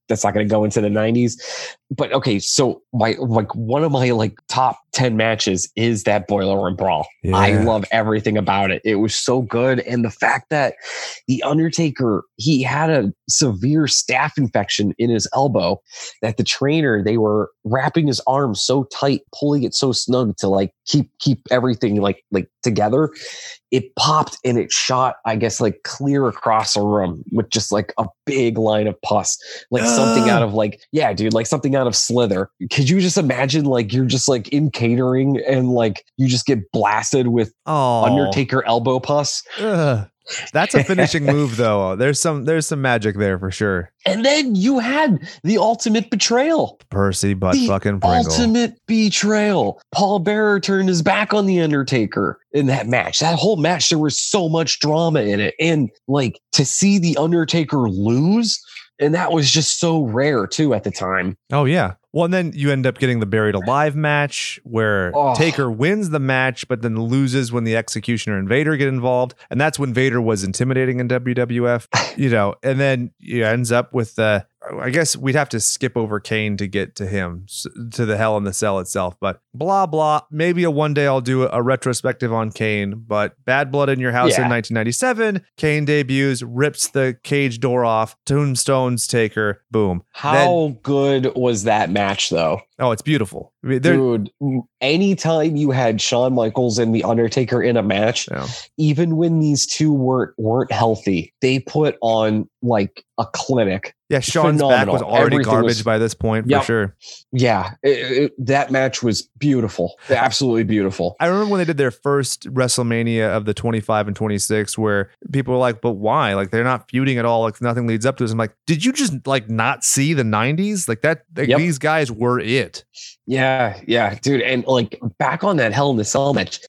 that's not going to go into the 90s. But okay, so my like one of my like top 10 matches is that Boiler Room Brawl. I love everything about it. It was so good. And the fact that The Undertaker, he had a severe staph infection in his elbow that the trainer, they were wrapping his arm so tight, pulling it so snug to like keep keep everything like like together. It popped and it shot, I guess, like clear across a room with just like a big line of pus. Like something
ah.
out of like, yeah, dude, like something out of Slither. Could you just imagine like you're just like in catering and like you just get blasted with
Oh,
Undertaker elbow pus.
Ugh. That's a finishing move, though. There's some there's some magic there for sure.
And then you had the ultimate betrayal.
Percy, but
the
fucking Pringle.
ultimate betrayal. Paul Bearer turned his back on the Undertaker in that match. That whole match, there was so much drama in it. And like to see the Undertaker lose, and that was just so rare too at the time.
Oh yeah. Well, and then you end up getting the buried alive match where
Oh.
Taker wins the match, but then loses when the Executioner and Vader get involved, and that's when Vader was intimidating in WWF. You know, and then he ends up with the. I guess we'd have to skip over Kane to get to him to the Hell in the Cell itself, but blah blah. Maybe a one day I'll do a, retrospective on Kane, but Bad Blood in Your House in 1997. Kane debuts, rips the cage door off, tombstones Taker, boom.
How good was that match though?
Oh, it's beautiful. I mean,
Dude, anytime you had Shawn Michaels and The Undertaker in a match,
Yeah.
even when these two weren't weren't healthy, they put on like a clinic.
Yeah, Shawn's back was already
Everything
garbage
was-
by this point for sure.
Yeah, it- it- that match was beautiful. Absolutely beautiful.
I remember when they did their first WrestleMania of the 25 and 26, where people were like, "But why? Like they're not feuding at all. Like nothing leads up to this." I'm like, "Did you just like not see the 90s? Like that? Like
Yep.
these guys were it."
Yeah, yeah, dude. And like back on that Hell in the Cell match,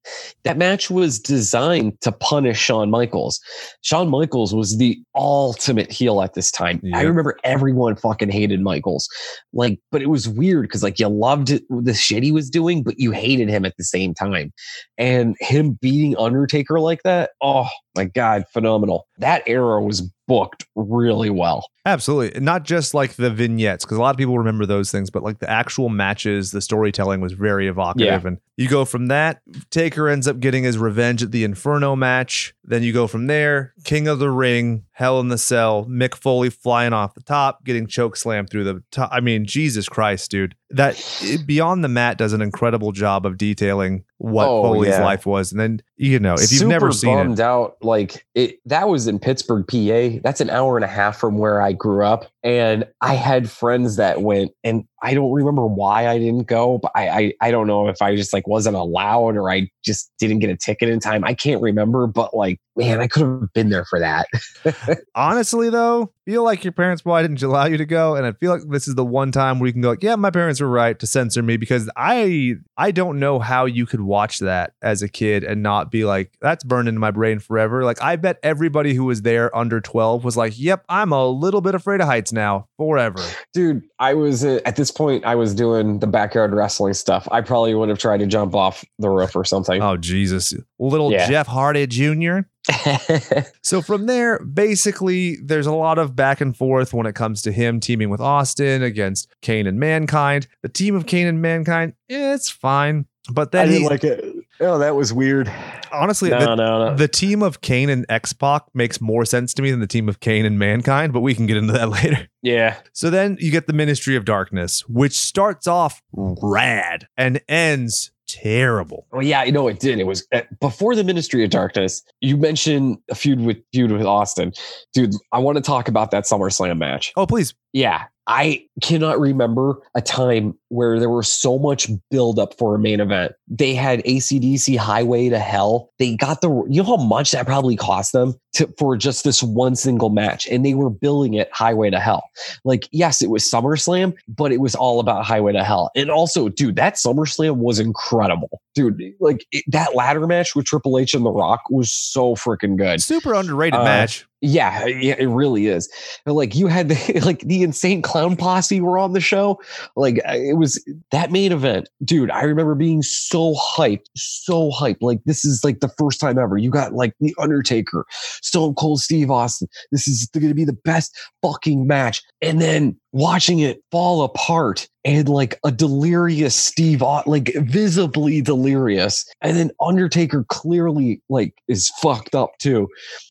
that match was designed to punish Shawn Michaels. Shawn Michaels was the ultimate heel at this time. I remember everyone fucking hated Michaels. Like, but it was weird because like you loved the shit he was doing, but you hated him at the same time. And him beating Undertaker like that, oh my god, phenomenal. That era was booked really well.
Absolutely. Not just like the vignettes, because a lot of people remember those things, but like the actual matches, the storytelling was very evocative. And you go from that, Taker ends up getting his revenge at the Inferno match. Then you go from there, King of the Ring, Hell in the Cell, Mick Foley flying off the top, getting choke slammed through the top. I mean, Jesus Christ, dude. That it- Beyond the Mat does an incredible job of detailing what
Oh,
Foley's
yeah.
life was. And then, you know, if you've never seen it,
bummed out, like it that was in Pittsburgh, PA. That's an hour and a half from where I grew up, and I had friends that went, and I don't remember why I didn't go, but I I, I don't know if I just like wasn't allowed or I just didn't get a ticket in time. I can't remember, but like man, I could have been there for that.
Honestly, though, feel like your parents probably didn't allow you to go, and I feel like this is the one time where you can go, like, yeah, my parents were right to censor me because I I don't know how you could watch that as a kid and not be like, that's burned into my brain forever. Like, I bet everybody who was there under twelve was like, yep, I'm a little bit afraid of heights now forever.
Dude, I was uh, at this point, I was doing the backyard wrestling stuff. I probably would have tried to jump off the roof or something.
Oh Jesus, little
Yeah.
Jeff Hardy Jr. So from there, basically, there's a lot of back and forth when it comes to him teaming with Austin against Kane and Mankind. The team of Kane and Mankind, eh, it's fine. But
I
then
didn't
he,
like it. Oh, that was weird.
honestly,
No,
the,
no, no.
the team of Kane and X Pac makes more sense to me than the team of Kane and Mankind, but we can get into that later.
yeah.
So then you get the Ministry of Darkness, which starts off rad and ends terrible.
Well, yeah, you know it did. It was uh, before the Ministry of Darkness. You mentioned a feud with feud with Austin, dude. I want to talk about that SummerSlam match.
Oh, please.
Yeah, I cannot remember a time where there was so much buildup for a main event. They had ACDC Highway to Hell. They got the, you know how much that probably cost them to, for just this one single match, and they were billing it Highway to Hell. Like, yes, it was SummerSlam, but it was all about Highway to Hell. And also, dude, that SummerSlam was incredible, dude. Like it, that ladder match with Triple H and The Rock was so freaking good.
Super underrated
Uh,
match.
Yeah, yeah, it really is. Like you had the, like the insane clown posse were on the show. Like it was that main event, dude. I remember being so hyped, so hyped. Like this is like the first time ever. You got like the Undertaker, Stone Cold Steve Austin. This is going to be the best fucking match. And then watching it fall apart and like a delirious Steve, like visibly delirious, and then Undertaker clearly like is fucked up too.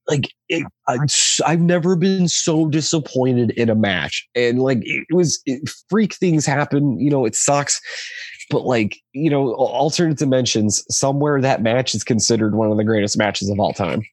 Like it, I, I've never been so disappointed in a match, and like it was it, freak things happen. You know, it sucks. But like you know, alternate dimensions. Somewhere that match is considered one of the greatest matches of all time.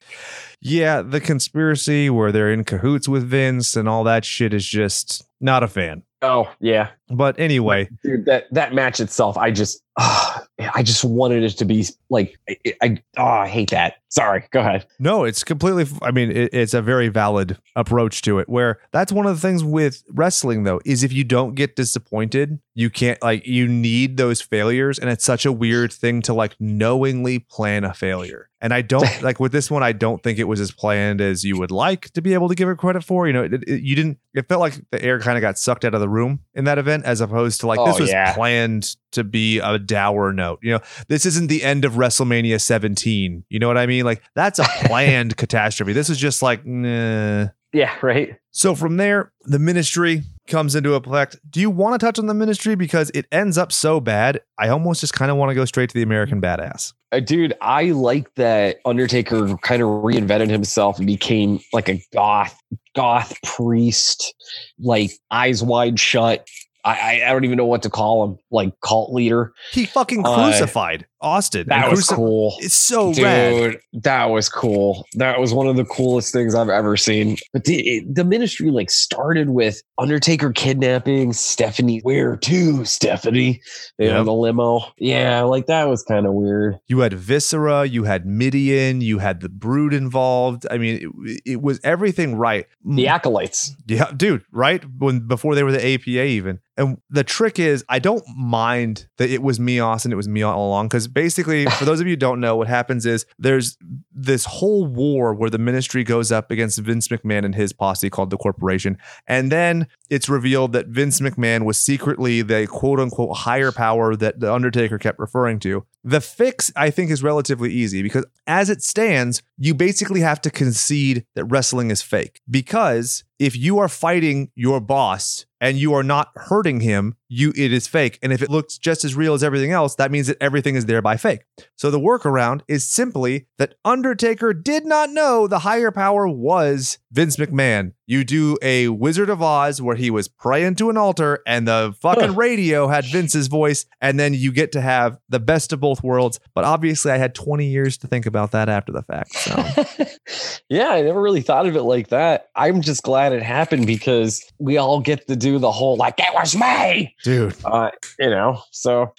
Yeah, the conspiracy where they're in cahoots with Vince and all that shit is just not a fan.
Oh yeah,
But anyway,
dude that that match itself i just ah, i just wanted it to be like i i, oh, I hate that sorry go ahead
no, it's completely, I mean, it, it's a very valid approach to it where that's one of the things with wrestling, though, is if you don't get disappointed, you can't, like, you need those failures. And it's such a weird thing to, like, knowingly plan a failure. And I don't, like, with this one, I don't think it was as planned as you would like to be able to give it credit for. You know, it, it- you didn't, it felt like the air kind of got sucked out of the room in that event as opposed to, like, oh, this
Oh,
was
yeah.
planned to be a dour note. You know, this isn't the end of WrestleMania 17. You know what I mean? Like that's a planned catastrophe. This is just like, nah.
Yeah right
So from there, the ministry comes into effect. Do you want to touch on the ministry because it ends up so bad? I almost just kind of want to go straight to the American Badass.
uh, dude i like that undertaker kind of reinvented himself and became like a goth goth priest like eyes wide shut I, I I don't even know what to call him, like cult leader.
He fucking
Uh,
crucified Austin.
That was
cruci-
cool.
It's so
Dude,
rad.
that was cool. That was one of the coolest things I've ever seen. But the, the ministry like started with Undertaker kidnapping Stephanie. Where to, Stephanie? You know,
Yep.
the limo. Yeah, like that was kind of weird.
You had Viscera, you had Mideon, you had the Brood involved. I mean, it, it was everything right.
The mm. acolytes.
Yeah, dude, right? When before they were the APA even. And the trick is I don't mind that it was me Austin, it was me all along cuz basically for those of you who don't know what happens is there's this whole war where the ministry goes up against Vince McMahon and his posse called the corporation and then it's revealed that Vince McMahon was secretly the quote unquote higher power that the Undertaker kept referring to. The fix, I think, is relatively easy because as it stands, you basically have to concede that wrestling is fake. Because if you are fighting your boss and you are not hurting him, you it is fake. And if it looks just as real as everything else, that means that everything is thereby fake. So the workaround is simply that Undertaker did not know the higher power was Vince McMahon. You do a Wizard of Oz where he was praying to an altar and the fucking
Huh.
radio had Vince's voice, and then you get to have the best of both worlds. But obviously, I had 20 years to think about that after the fact. So
yeah, I never really thought of it like that. I'm just glad it happened because we all get to do the whole like it was me.
dude.
Uh, you know, so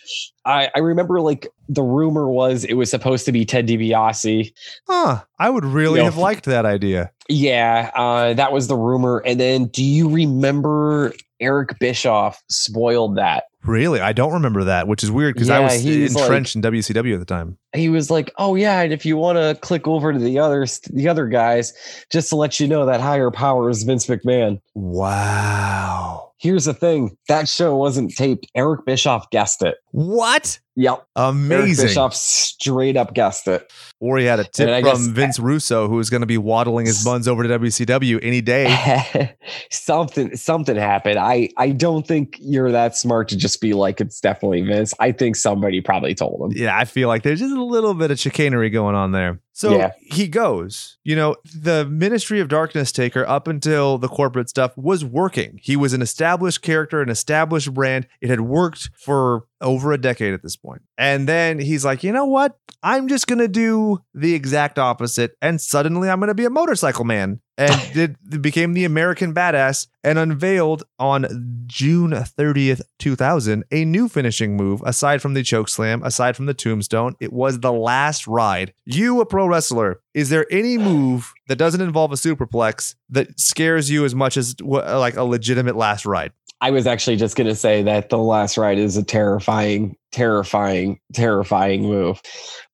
I, I remember like the rumor was it was supposed to be Ted DiBiase.
Huh. I would really
You know,
have liked that idea.
Yeah, uh, that was the rumor. And then do you remember Eric Bischoff spoiled that?
Really? I don't remember that, which is weird because I was
he was like-
entrenched in WCW at the time.
He was like, "Oh yeah, and if you want to click over to the others, the other guys, just to let you know that higher power is Vince McMahon."
Wow.
Here's the thing: that show wasn't taped. Eric Bischoff guessed it.
What?
Yep,
Amazing. Eric.
Bischoff straight up guessed it.
Or he had a tip from Vince Russo, who was going to be waddling his buns over to WCW any day.
something something happened. I I don't think you're that smart to just be like it's definitely Vince. I think somebody probably told him.
yeah, I feel like there's just a little bit of chicanery going on there. So
Yeah.
he goes, you know, the Ministry of Darkness Taker up until the corporate stuff was working. He was an established character, an established brand. It had worked for over a decade at this point. And then he's like, you know what? I'm just going to do the exact opposite. And suddenly I'm going to be a motorcycle man. And did became the American badass and unveiled on June 30th, 2000, a new finishing move aside from the choke slam, aside from the tombstone. It was the last ride. You, a pro wrestler, is there any move that doesn't involve a superplex that scares you as much as like a legitimate last ride?
I was actually just gonna say that the last ride is a terrifying, terrifying, terrifying move.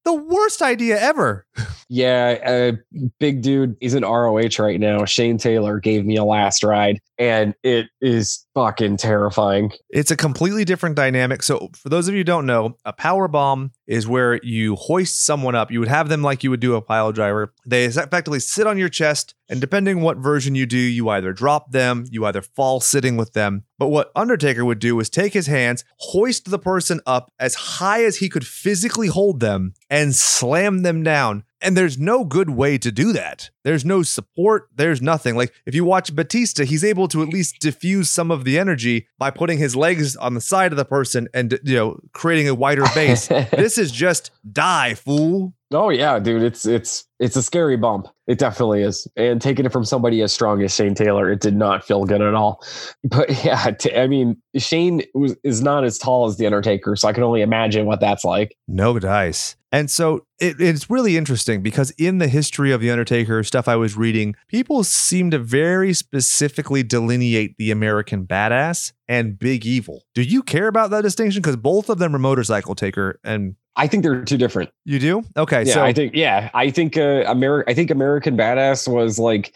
The worst idea ever.
Yeah, uh, big dude. He's in ROH right now. Shane Taylor gave me a last ride, and it is fucking terrifying.
It's a completely different dynamic. So, for those of you who don't know, a power bomb is where you hoist someone up. You would have them like you would do a pile driver. They effectively sit on your chest, and depending what version you do, you either drop them, you either fall sitting with them. But what Undertaker would do is take his hands, hoist the person up as high as he could physically hold them, and slam them down. And there's no good way to do that. There's no support. There's nothing. Like if you watch Batista, he's able to at least diffuse some of the energy by putting his legs on the side of the person and you know creating a wider base. this is just die, fool.
Oh yeah, dude, it's it's it's a scary bump. It definitely is. And taking it from somebody as strong as Shane Taylor, it did not feel good at all. But yeah, t- I mean, Shane was, is not as tall as the Undertaker, so I can only imagine what that's like.
No dice. And so it, it's really interesting because in the history of The Undertaker, stuff I was reading, people seem to very specifically delineate the American badass and Big Evil. Do you care about that distinction? Because both of them are motorcycle taker and
I think they're two different.
you do? Okay.
Yeah,
so
I think yeah, I think uh, America. I think American Badass was like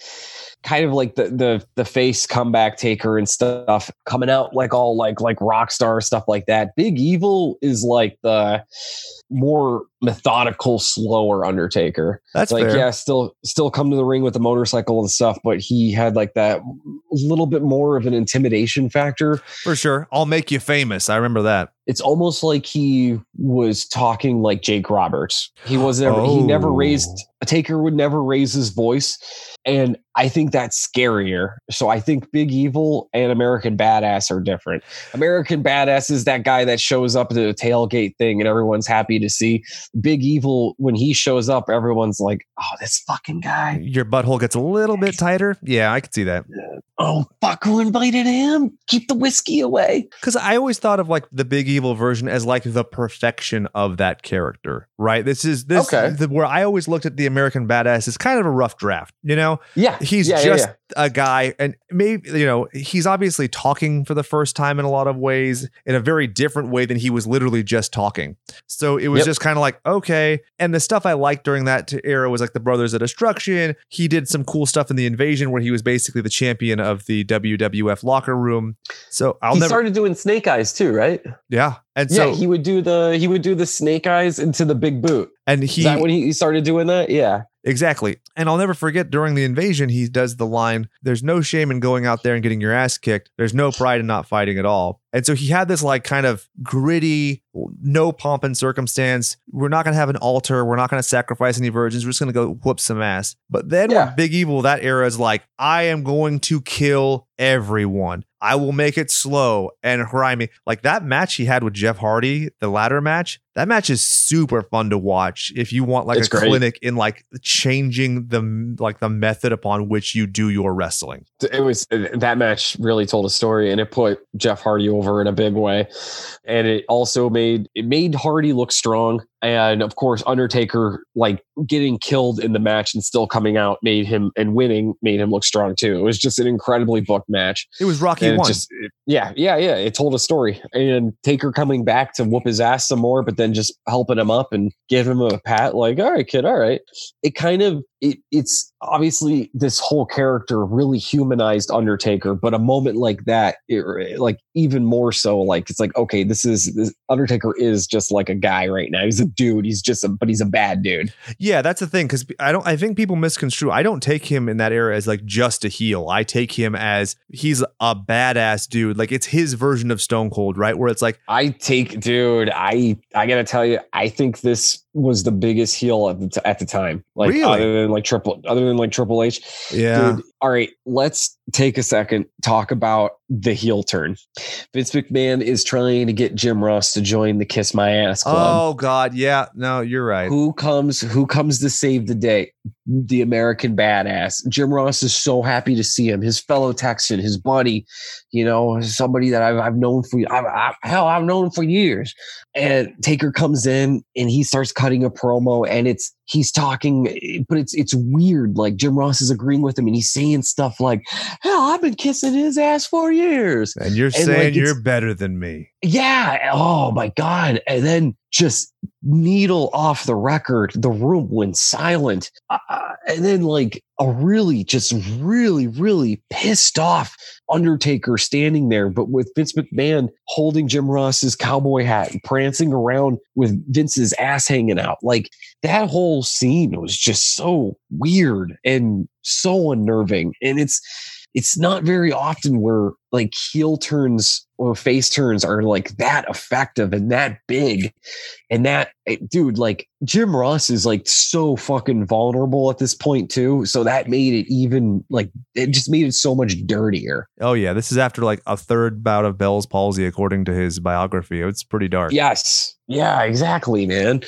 kind of like the the the face comeback taker and stuff coming out like all like like rock star stuff like that. Big Evil is like the more methodical, slower Undertaker.
that's
like
fair.
yeah, still still come to the ring with the motorcycle and stuff, but he had like that little bit more of an intimidation factor.
For sure. I'll make you famous. I remember that.
It's almost like he was talking like Jake Roberts. He was never he oh. never
Oh.
raised a taker would never raise his voice. And I think that's scarier. So I think Big Evil and American Badass are different. American Badass is that guy that shows up at the tailgate thing and everyone's happy to see. Big Evil, when he shows up, everyone's like, oh, this fucking guy.
Your butthole gets a little bit tighter. Yeah, I could see that.
Oh, fuck, who invited him? Keep the whiskey away.
Because I always thought of like the big evil version as like the perfection of that character, right? This is this
Okay.
the, where I always looked at the American badass as kind of a rough draft. You know,
Yeah.
he's
yeah, yeah,
just
yeah.
a guy, and maybe you know he's obviously talking for the first time in a lot of ways in a very different way than he was literally just talking. So it was
Yep.
just kind of like okay. And the stuff I liked during that era was like the Brothers of Destruction. He did some cool stuff in the Invasion where he was basically the champion of the WWF locker room. So I'll
he
never,
started doing snake eyes too, right?
yeah. And
yeah, he would do the he would do the snake eyes into the big boot.
and
Is
he
that when he started doing that? Yeah.
Exactly. And I'll never forget during the invasion, he does the line, There's no shame in going out there and getting your ass kicked. There's no pride in not fighting at all. And so he had this like kind of gritty, no pomp and circumstance. We're not going to have an altar. We're not going to sacrifice any virgins. We're just going to go whoop some ass. But then
Yeah.
Big Evil, that era is like, I am going to kill everyone. I will make it slow and grimy. Like that match he had with Jeff Hardy, the ladder match, that match is super fun to watch if you want like
It's
a
great.
clinic in like changing the like the method upon which you do your wrestling.
It was that match really told a story and it put Jeff Hardy over over in a big way. And it also made it made Hardy look strong. And of course, Undertaker like getting killed in the match and still coming out made him and winning made him look strong too. It was just an incredibly booked match.
It was Rocky one.
just yeah, yeah, yeah. It told a story. And Taker coming back to whoop his ass some more, but then just helping him up and give him a pat, like, all right, kid, all right. It kind of it, it's obviously this whole character really humanized Undertaker, but a moment like that, it, like even more so, like it's like, okay, this is this Undertaker is just like a guy right now. He's a dude. He's just a but he's a bad dude.
Yeah, that's the thing because I don't. I think people misconstrue. I don't take him in that era as like just a heel. I take him as he's a badass dude. Like it's his version of Stone Cold, right? Where it's like,
I take, dude. I I gotta tell you, I think this was the biggest heel at the t- at the time. Like
Really?
other than like triple, other than like Triple H.
yeah,
Dude, all right, let's take a second talk about the heel turn. Vince McMahon is trying to get Jim Ross to join the Kiss My Ass Club.
oh god, yeah. No, you're right.
Who comes who comes to save the day? The American badass. Jim Ross is so happy to see him, his fellow Texan, his buddy, you know, somebody that I've, I've known for I've, I, hell, I've known him for years. And Taker comes in and he starts cutting a promo and it's he's talking, but it's it's weird. Like Jim Ross is agreeing with him and he's saying stuff like, Hell, I've been kissing his ass for years.
And you're
And,
saying
like,
you're better than me.
Yeah. Oh my God. And then just needle off the record, the room went silent. Uh, and then, like, a really, just really, really pissed off Undertaker standing there, but with Vince McMahon holding Jim Ross's cowboy hat and prancing around with Vince's ass hanging out. Like, that whole scene was just so weird and so unnerving. And it's, it's not very often where like heel turns or face turns are like that effective and that big and that eh, dude like jim ross is like so fucking vulnerable at this point too so that made it even like it just made it so much dirtier.
Oh yeah, this is after like a third bout of Bell's palsy, according to his biography. It's pretty dark.
yes. Yeah exactly man.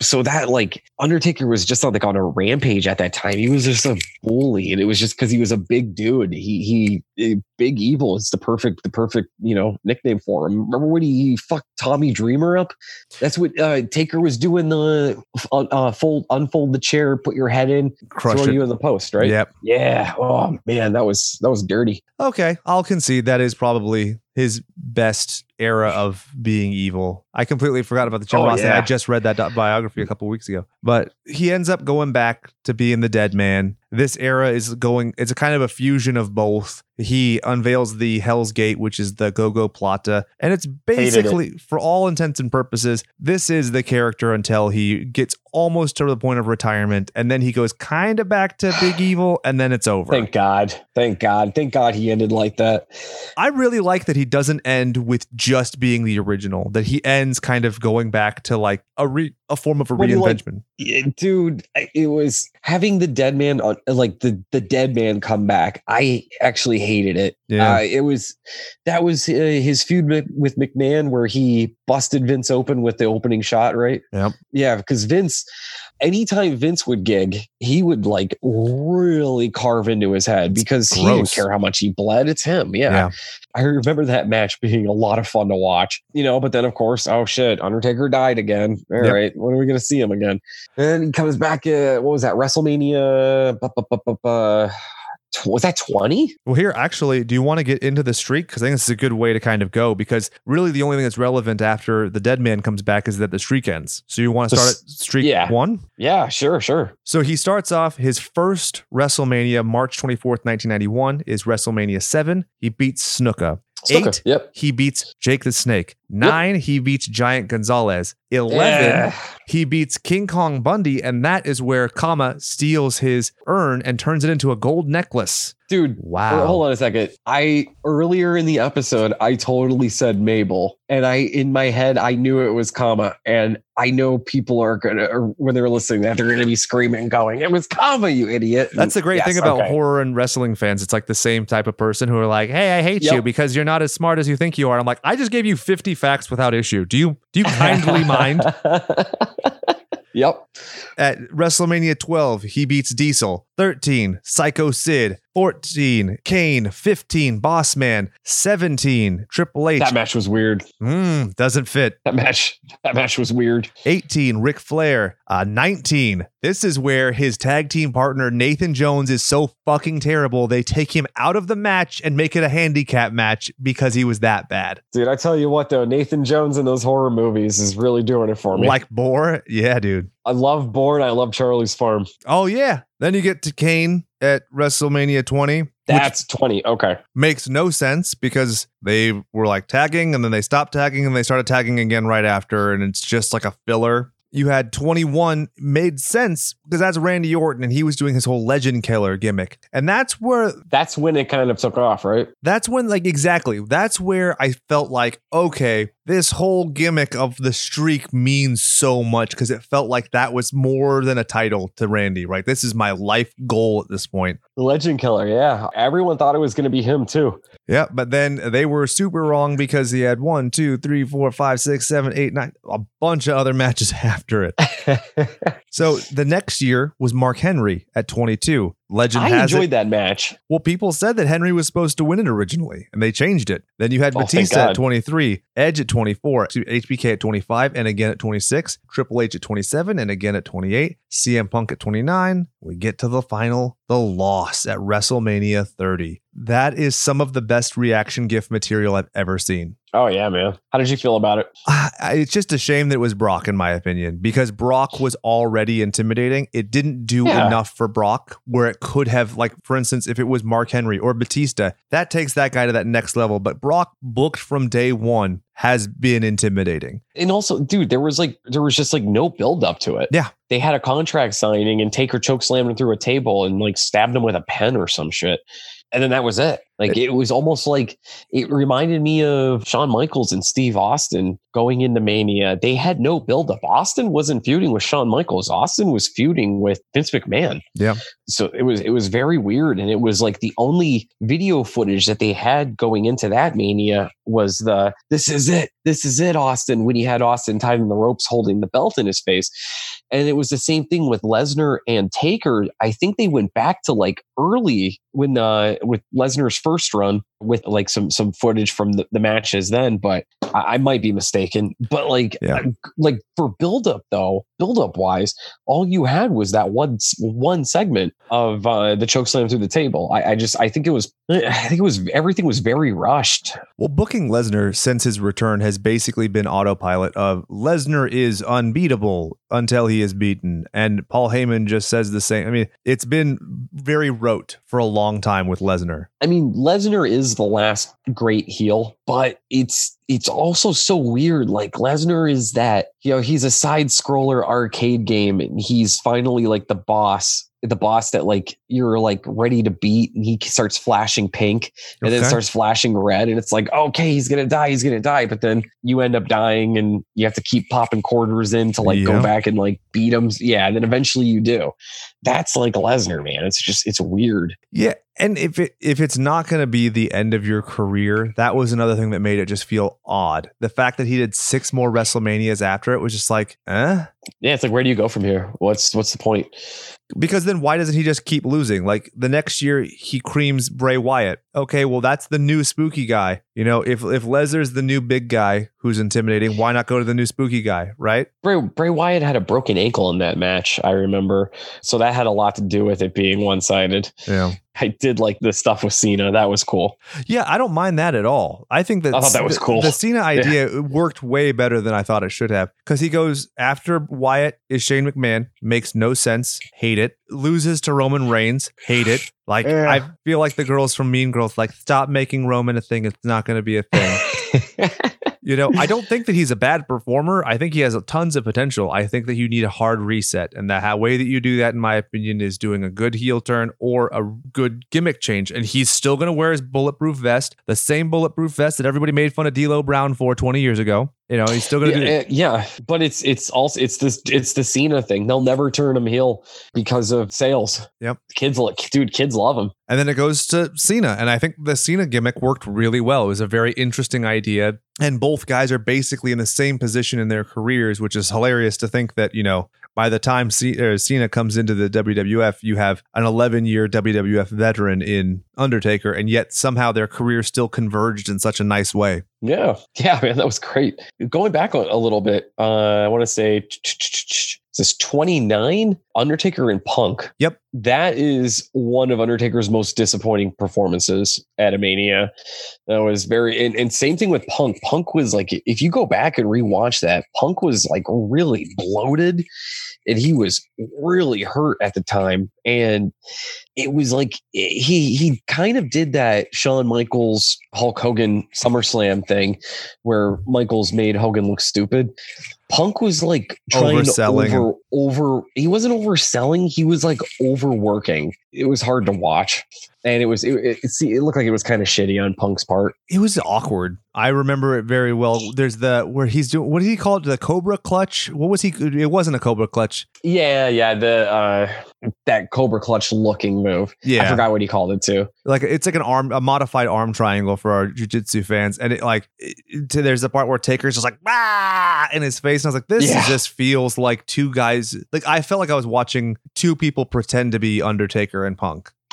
So that like undertaker was just on like on a rampage at that time. He was just a bully and it was just because he was a big dude. He he eh, big evil is the perfect the perfect you know nickname for him. Remember when he fucked tommy dreamer up? That's what uh taker was doing the uh, uh fold unfold the chair put your head in
Crush
throw
it.
you in the post right?
Yep.
yeah. Oh man that was that was dirty.
Okay, I'll concede that is probably his best era of being evil. I completely forgot about the Jim
Oh,
Ross thing. I just read that biography a couple weeks ago. But he ends up going back to being the dead man. This era is going, it's a kind of a fusion of both. He unveils the Hell's Gate, which is the Gogoplata. And it's
it.
basically, for all intents and purposes, this is the character until he gets almost to the point of retirement. And then he goes kind of back to Big Evil, and then it's over.
thank god thank god thank god he ended like that
I really like that he doesn't end with just being the original. That he ends kind of going back to like a re- a form of a
do you like-
reinvention.
Dude it was having the dead man on like the the dead man come back i actually hated it
Yeah.
uh, it was that was uh, his feud with, mcmahon where he busted vince open with the opening shot right
Yep.
yeah because vince anytime vince would gig he would like really carve into his head because he didn't care how much he bled it's him yeah.
Yeah.
I remember that match being a lot of fun to watch, you know, but then of course, oh shit, Undertaker died again. All right,
Yep.
when are we going to see him again? And he comes back, uh, what was that, WrestleMania? Was that 20?
Well, here, actually, do you want to get into the streak? Because I think this is a good way to kind of go. Because really, the only thing that's relevant after the dead man comes back is that the streak ends. So you want to start at streak
yeah.
one?
Yeah, sure, sure.
So he starts off his first WrestleMania, March 24th, 1991, is WrestleMania 7. He beats Snuka. Eight,
Yep.
he beats Jake the Snake. Nine, he beats Giant Gonzalez. 11,
Yeah.
he beats King Kong Bundy, and that is where Kama steals his urn and turns it into a gold necklace.
Dude,
Wow.
hold on a second. I earlier in the episode, I totally said Mabel, and I in my head I knew it was Kama, and I know people are gonna when they're listening that they're gonna be screaming, and going, "It was Kama, you idiot!"
That's the great
Yes,
thing about
okay.
horror and wrestling fans. It's like the same type of person who are like, "Hey, I hate you because you're not as smart as you think you are." I'm like, "I just gave you 50 facts without issue. Do you do you kindly mind?"
yep.
At WrestleMania 12, he beats Diesel. 13, Psycho Sid. 14, Kane, 15, Boss Man, 17, Triple H.
That match was weird.
Mm, doesn't fit.
That match. That match was weird.
18, Ric Flair. Uh, 19. This is where his tag team partner, Nathan Jones, is so fucking terrible. They take him out of the match and make it a handicap match because he was that bad.
Dude, I tell you what though, Nathan Jones in those horror movies is really doing it for me.
Like Boar? Yeah, dude.
I love Boar. I love Charlie's Farm.
Oh, yeah. Then you get to Kane at WrestleMania 20.
That's 20. Okay.
makes no sense because they were like tagging and then they stopped tagging and they started tagging again right after. And it's just like a filler. You had 21 made sense because that's Randy Orton and he was doing his whole legend killer gimmick. And that's where
That's when it kind of took off, right?
that's when like exactly that's where i felt like okay this whole gimmick of the streak means so much because it felt like that was more than a title to randy right this is my life goal at this point
The Legend Killer. Yeah. Everyone thought it was going to be him too.
yeah but then they were super wrong because he had one two three four five six seven eight nine a bunch of other matches after it so the next year was mark henry at 22 legend
I
has it
enjoyed that match.
Well, people said that Henry was supposed to win it originally, and they changed it. Then you had
Oh,
Batista at 23, Edge at 24, HBK at 25, and again at 26, Triple H at 27, and again at 28, CM Punk at 29. We get to the final, the loss at WrestleMania 30. That is some of the best reaction gift material I've ever seen.
Oh, yeah, man. How did you feel about it?
Ah, It's just a shame that it was Brock, in my opinion, because Brock was already intimidating. It didn't do
Yeah.
enough for Brock where it could have, like, for instance, if it was Mark Henry or Batista, that takes that guy to that next level. But Brock, booked from day one, has been intimidating.
And also, dude, there was like, there was just like no build up to it.
Yeah.
They had a contract signing and Taker choke slammed him through a table and like stabbed him with a pen or some shit. And then that was it. Like it was almost like it reminded me of Shawn Michaels and Steve Austin going into Mania. They had no build up. Austin wasn't feuding with Shawn Michaels. Austin was feuding with Vince McMahon.
Yeah.
So it was it was very weird. And it was like the only video footage that they had going into that Mania was the this is it. This is it, Austin, when he had Austin tied in the ropes holding the belt in his face. And it was the same thing with Lesnar and Taker. I think they went back to like early when uh with Lesnar's first run with like some some footage from the, the matches then, but I, I might be mistaken. But like
Yeah.
like for build up though, build up wise, all you had was that one one segment of uh the choke slam through the table. I, I just I think it was I think it was everything was very rushed.
Well, booking Lesnar since his return has basically been autopilot of Lesnar is unbeatable until he is beaten. And Paul Heyman just says the same. I mean, it's been very rote for a long time with Lesnar.
I mean, Lesnar is the last great heel, but it's it's also so weird. Like Lesnar is that, you know, he's a side scroller arcade game and he's finally like the boss, the boss that like you're like ready to beat and he starts flashing pink and then starts flashing red and it's like, okay, he's gonna die, he's gonna die. But then you end up dying and you have to keep popping quarters in to like
Yeah.
go back and like beat him. Yeah, and then eventually you do. That's like Lesnar, man. It's just it's weird.
Yeah, and if it if it's not going to be the end of your career, that was another thing that made it just feel odd. The fact that he did six more WrestleManias after it was just like, eh?
Yeah, it's like where do you go from here? What's what's the point?
Because then why doesn't he just keep losing? Like the next year he creams Bray Wyatt. Okay, well that's the new spooky guy. You know, if if Lesnar's the new big guy who's intimidating, why not go to the new spooky guy, right?
Bray Bray Wyatt had a broken ankle in that match, I remember. So that had a lot to do with it being one sided.
Yeah.
I did like the stuff with Cena. That was cool.
Yeah, I don't mind that at all. I think that
I thought that was cool.
The Cena idea worked way better than I thought it should have because he goes after Wyatt is Shane McMahon, makes no sense, hate it, loses to Roman Reigns, hate it. Like
Yeah.
I feel like the girls from Mean Girls, like stop making Roman a thing. It's not going to be a thing. You know, I don't think that he's a bad performer. I think he has tons of potential. I think that you need a hard reset, and the how- way that you do that, in my opinion, is doing a good heel turn or a good gimmick change. And he's still going to wear his bulletproof vest, the same bulletproof vest that everybody made fun of D'Lo Brown for 20 years ago. You know, he's still going to
yeah,
do.
uh, yeah, but it's it's also it's this it's the Cena thing. They'll never turn him heel because of sales.
Yep.
kids like dude, kids love him.
And then it goes to Cena. And I think the Cena gimmick worked really well. It was a very interesting idea. And both guys are basically in the same position in their careers, which is hilarious to think that, you know, by the time C- uh, Cena comes into the WWF, you have an 11 year WWF veteran in Undertaker, and yet somehow their career still converged in such a nice way.
Yeah, yeah, man, that was great. Going back a little bit, uh, I want to say this 29 Undertaker and Punk.
Yep.
That is one of Undertaker's most disappointing performances at a Mania. That was very, and, and same thing with Punk. Punk was like, if you go back and rewatch that, Punk was like really bloated and he was really hurt at the time. And it was like he he kind of did that Shawn Michaels Hulk Hogan SummerSlam thing where Michaels made Hogan look stupid. Punk was like trying to over over he wasn't overselling, he was like overworking. It was hard to watch. And it was it, it, see it looked like it was kind of shitty on Punk's part.
It was awkward. I remember it very well. There's the where he's doing what did he call it? The Cobra clutch? What was he it wasn't a Cobra clutch.
Yeah, yeah, the uh that Cobra clutch looking move.
Yeah.
I forgot what he called it too.
Like it's like an arm, a modified arm triangle for our jujitsu fans. And it like, it, there's a part where Taker's just like, ah, in his face. And I was like, this yeah. just feels like two guys. Like I felt like I was watching two people pretend to be Undertaker and Punk.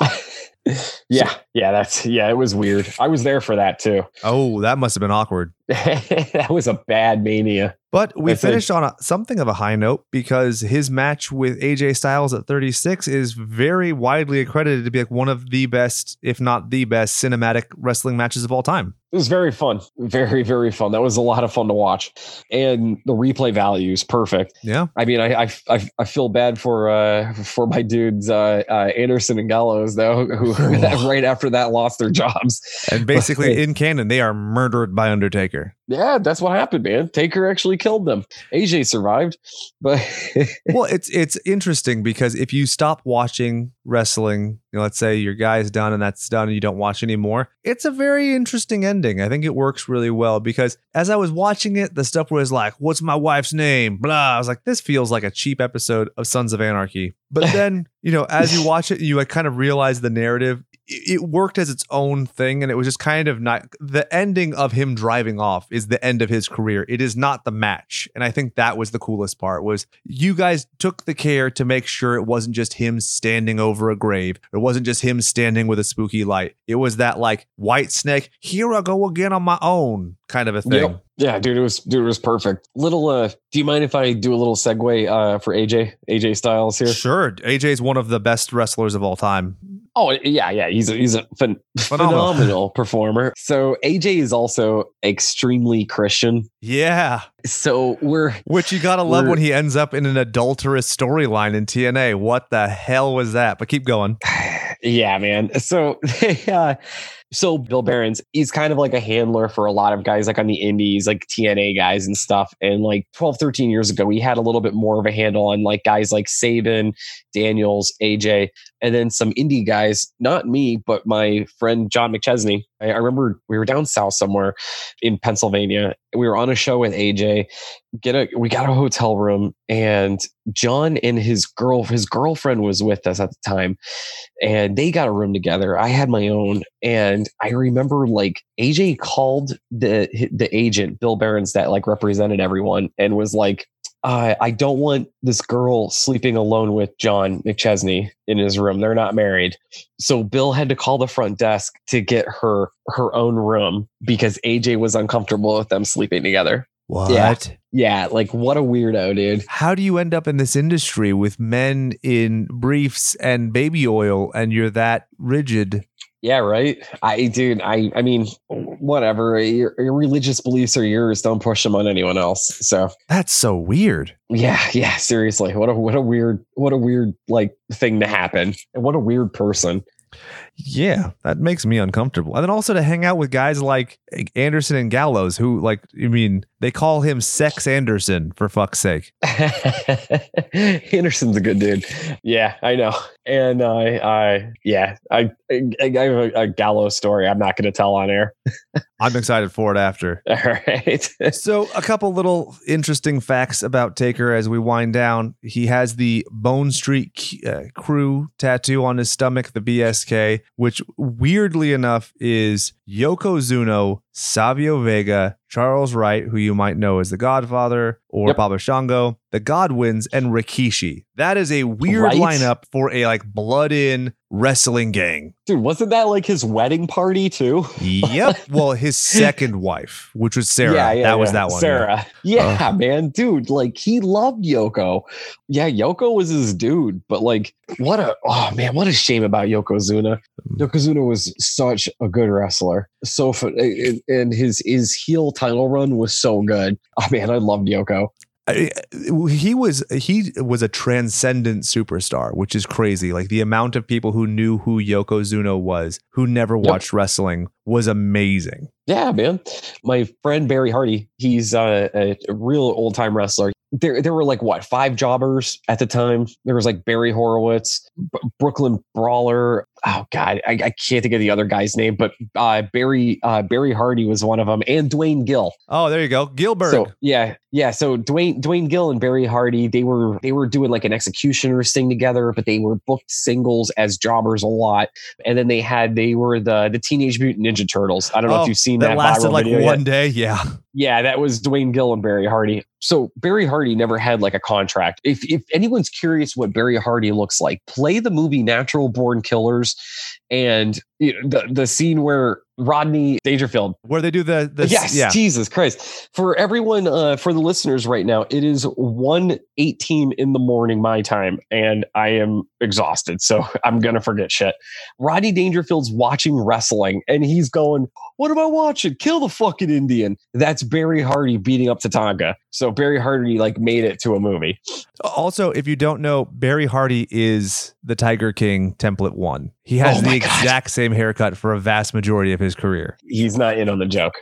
yeah, yeah, that's yeah, it was weird. I was there for that too.
Oh, that must have been awkward.
that was a bad mania.
But we That's finished on a, something of a high note because his match with AJ Styles at 36 is very widely accredited to be like one of the best, if not the best, cinematic wrestling matches of all time.
It was very fun. Very, very fun. That was a lot of fun to watch. And the replay value is perfect.
Yeah.
I mean, I I, I feel bad for uh for my dudes uh, uh Anderson and Gallows though, who right after that lost their jobs.
And basically in canon, they are murdered by Undertaker.
Yeah, that's what happened, man. Taker actually killed them. AJ survived, but
well, it's it's interesting because if you stop watching wrestling, you know, let's say your guy's done and that's done and you don't watch anymore, it's a very interesting ending. I think it works really well because as I was watching it, the stuff was like, "What's my wife's name?" Blah. I was like, "This feels like a cheap episode of Sons of Anarchy." But then, you know, as you watch it, you like kind of realize the narrative it worked as its own thing and it was just kind of not the ending of him driving off is the end of his career it is not the match and i think that was the coolest part was you guys took the care to make sure it wasn't just him standing over a grave it wasn't just him standing with a spooky light it was that like white snake here i go again on my own kind of a thing yep.
Yeah, dude, it was dude, it was perfect. Little, uh, do you mind if I do a little segue uh, for AJ, AJ Styles here?
Sure, AJ is one of the best wrestlers of all time.
Oh yeah, yeah, he's a, he's a phen- phenomenal. phenomenal performer. So AJ is also extremely Christian.
Yeah.
So we're
which you gotta love when he ends up in an adulterous storyline in TNA. What the hell was that? But keep going.
yeah, man. So they uh, so Bill Behrens, he's kind of like a handler for a lot of guys like on the indies, like TNA guys and stuff. And like 12, 13 years ago, he had a little bit more of a handle on like guys like Sabin, Daniels, AJ, and then some indie guys, not me, but my friend John McChesney. I, I remember we were down south somewhere in Pennsylvania. We were on a show with AJ. Get a we got a hotel room and John and his girl his girlfriend was with us at the time and they got a room together. I had my own and I remember like AJ called the the agent Bill Behrens that like represented everyone and was like uh, I don't want this girl sleeping alone with John McChesney in his room. They're not married. So Bill had to call the front desk to get her her own room because AJ was uncomfortable with them sleeping together.
What?
Yeah. yeah, like what a weirdo, dude.
How do you end up in this industry with men in briefs and baby oil and you're that rigid?
Yeah, right. I, dude, I, I mean, whatever. Your, your, religious beliefs are yours. Don't push them on anyone else. So
that's so weird.
Yeah, yeah. Seriously, what a what a weird what a weird like thing to happen, and what a weird person.
Yeah, that makes me uncomfortable. And then also to hang out with guys like Anderson and Gallows, who like, I mean, they call him Sex Anderson for fuck's sake.
Anderson's a good dude. Yeah, I know. And I, I, yeah, I, I, I have a, a Gallows story. I'm not going to tell on air.
I'm excited for it after.
All right.
so, a couple little interesting facts about Taker as we wind down. He has the Bone Street uh, Krew tattoo on his stomach, the BSK, which weirdly enough is Yokozuna, Savio Vega, Charles Wright, who you might know as the Godfather, or
Yep.
Papa Shango, the Godwins, and Rikishi. That is a weird
Right?
lineup for a like blood in wrestling gang.
Dude, wasn't that like his wedding party too?
Yep. well, his second wife, which was Sarah. Yeah, that was that one. yeah.
Sarah. Yeah, man, dude. Like he loved Yoko. Yeah, Yoko was his dude. But like, what a oh man, what a shame about Yoko Yokozuna.
Mm.
Yokozuna was such a good wrestler. So and his his heel title run was so good. Oh man, I loved Yoko.
I- he was he was a transcendent superstar, which is crazy. Like the amount of people who knew who Yokozuna was, who never
Yep.
watched wrestling, was amazing.
Yeah, man. My friend Barry Hardy, he's uh, a, a real old time wrestler. There, there were like what five jobbers at the time. There was like Barry Horowitz, B- Brooklyn Brawler. Oh God, I, I can't think of the other guy's name, but uh, Barry uh, Barry Hardy was one of them, and Duane Gill.
Oh, there you go, Gillberg.
So yeah, yeah. So Duane Duane Gill and Barry Hardy, they were they were doing like an executioners thing together, but they were booked singles as jobbers a lot. And then they had they were the the Teenage Mutant Ninja Turtles. I don't know
Oh,
if you've seen
that,
that,
lasted like
video yet.
one day. Yeah.
Yeah, that was Duane Gill and Barry Hardy. So Barry Hardy never had like a contract. If if anyone's curious what Barry Hardy looks like, play the movie Natural Born Killers, and you know, the the scene where Rodney Dangerfield
Where they do the the
yes,
yeah.
Jesus Christ. For everyone, uh, for the listeners right now, it is 1 18 in the morning, my time, and I am exhausted. So I'm going to forget shit. Rodney Dangerfield's watching wrestling and he's going, What am I watching? Kill the fucking Indian. That's Barry Hardy beating up Tatanka. So Barry Hardy like made it to a movie.
Also, if you don't know, Barry Hardy is the Tiger King template one. He has
Oh
the
God.
exact same haircut for a vast majority of his career.
He's not in on the joke.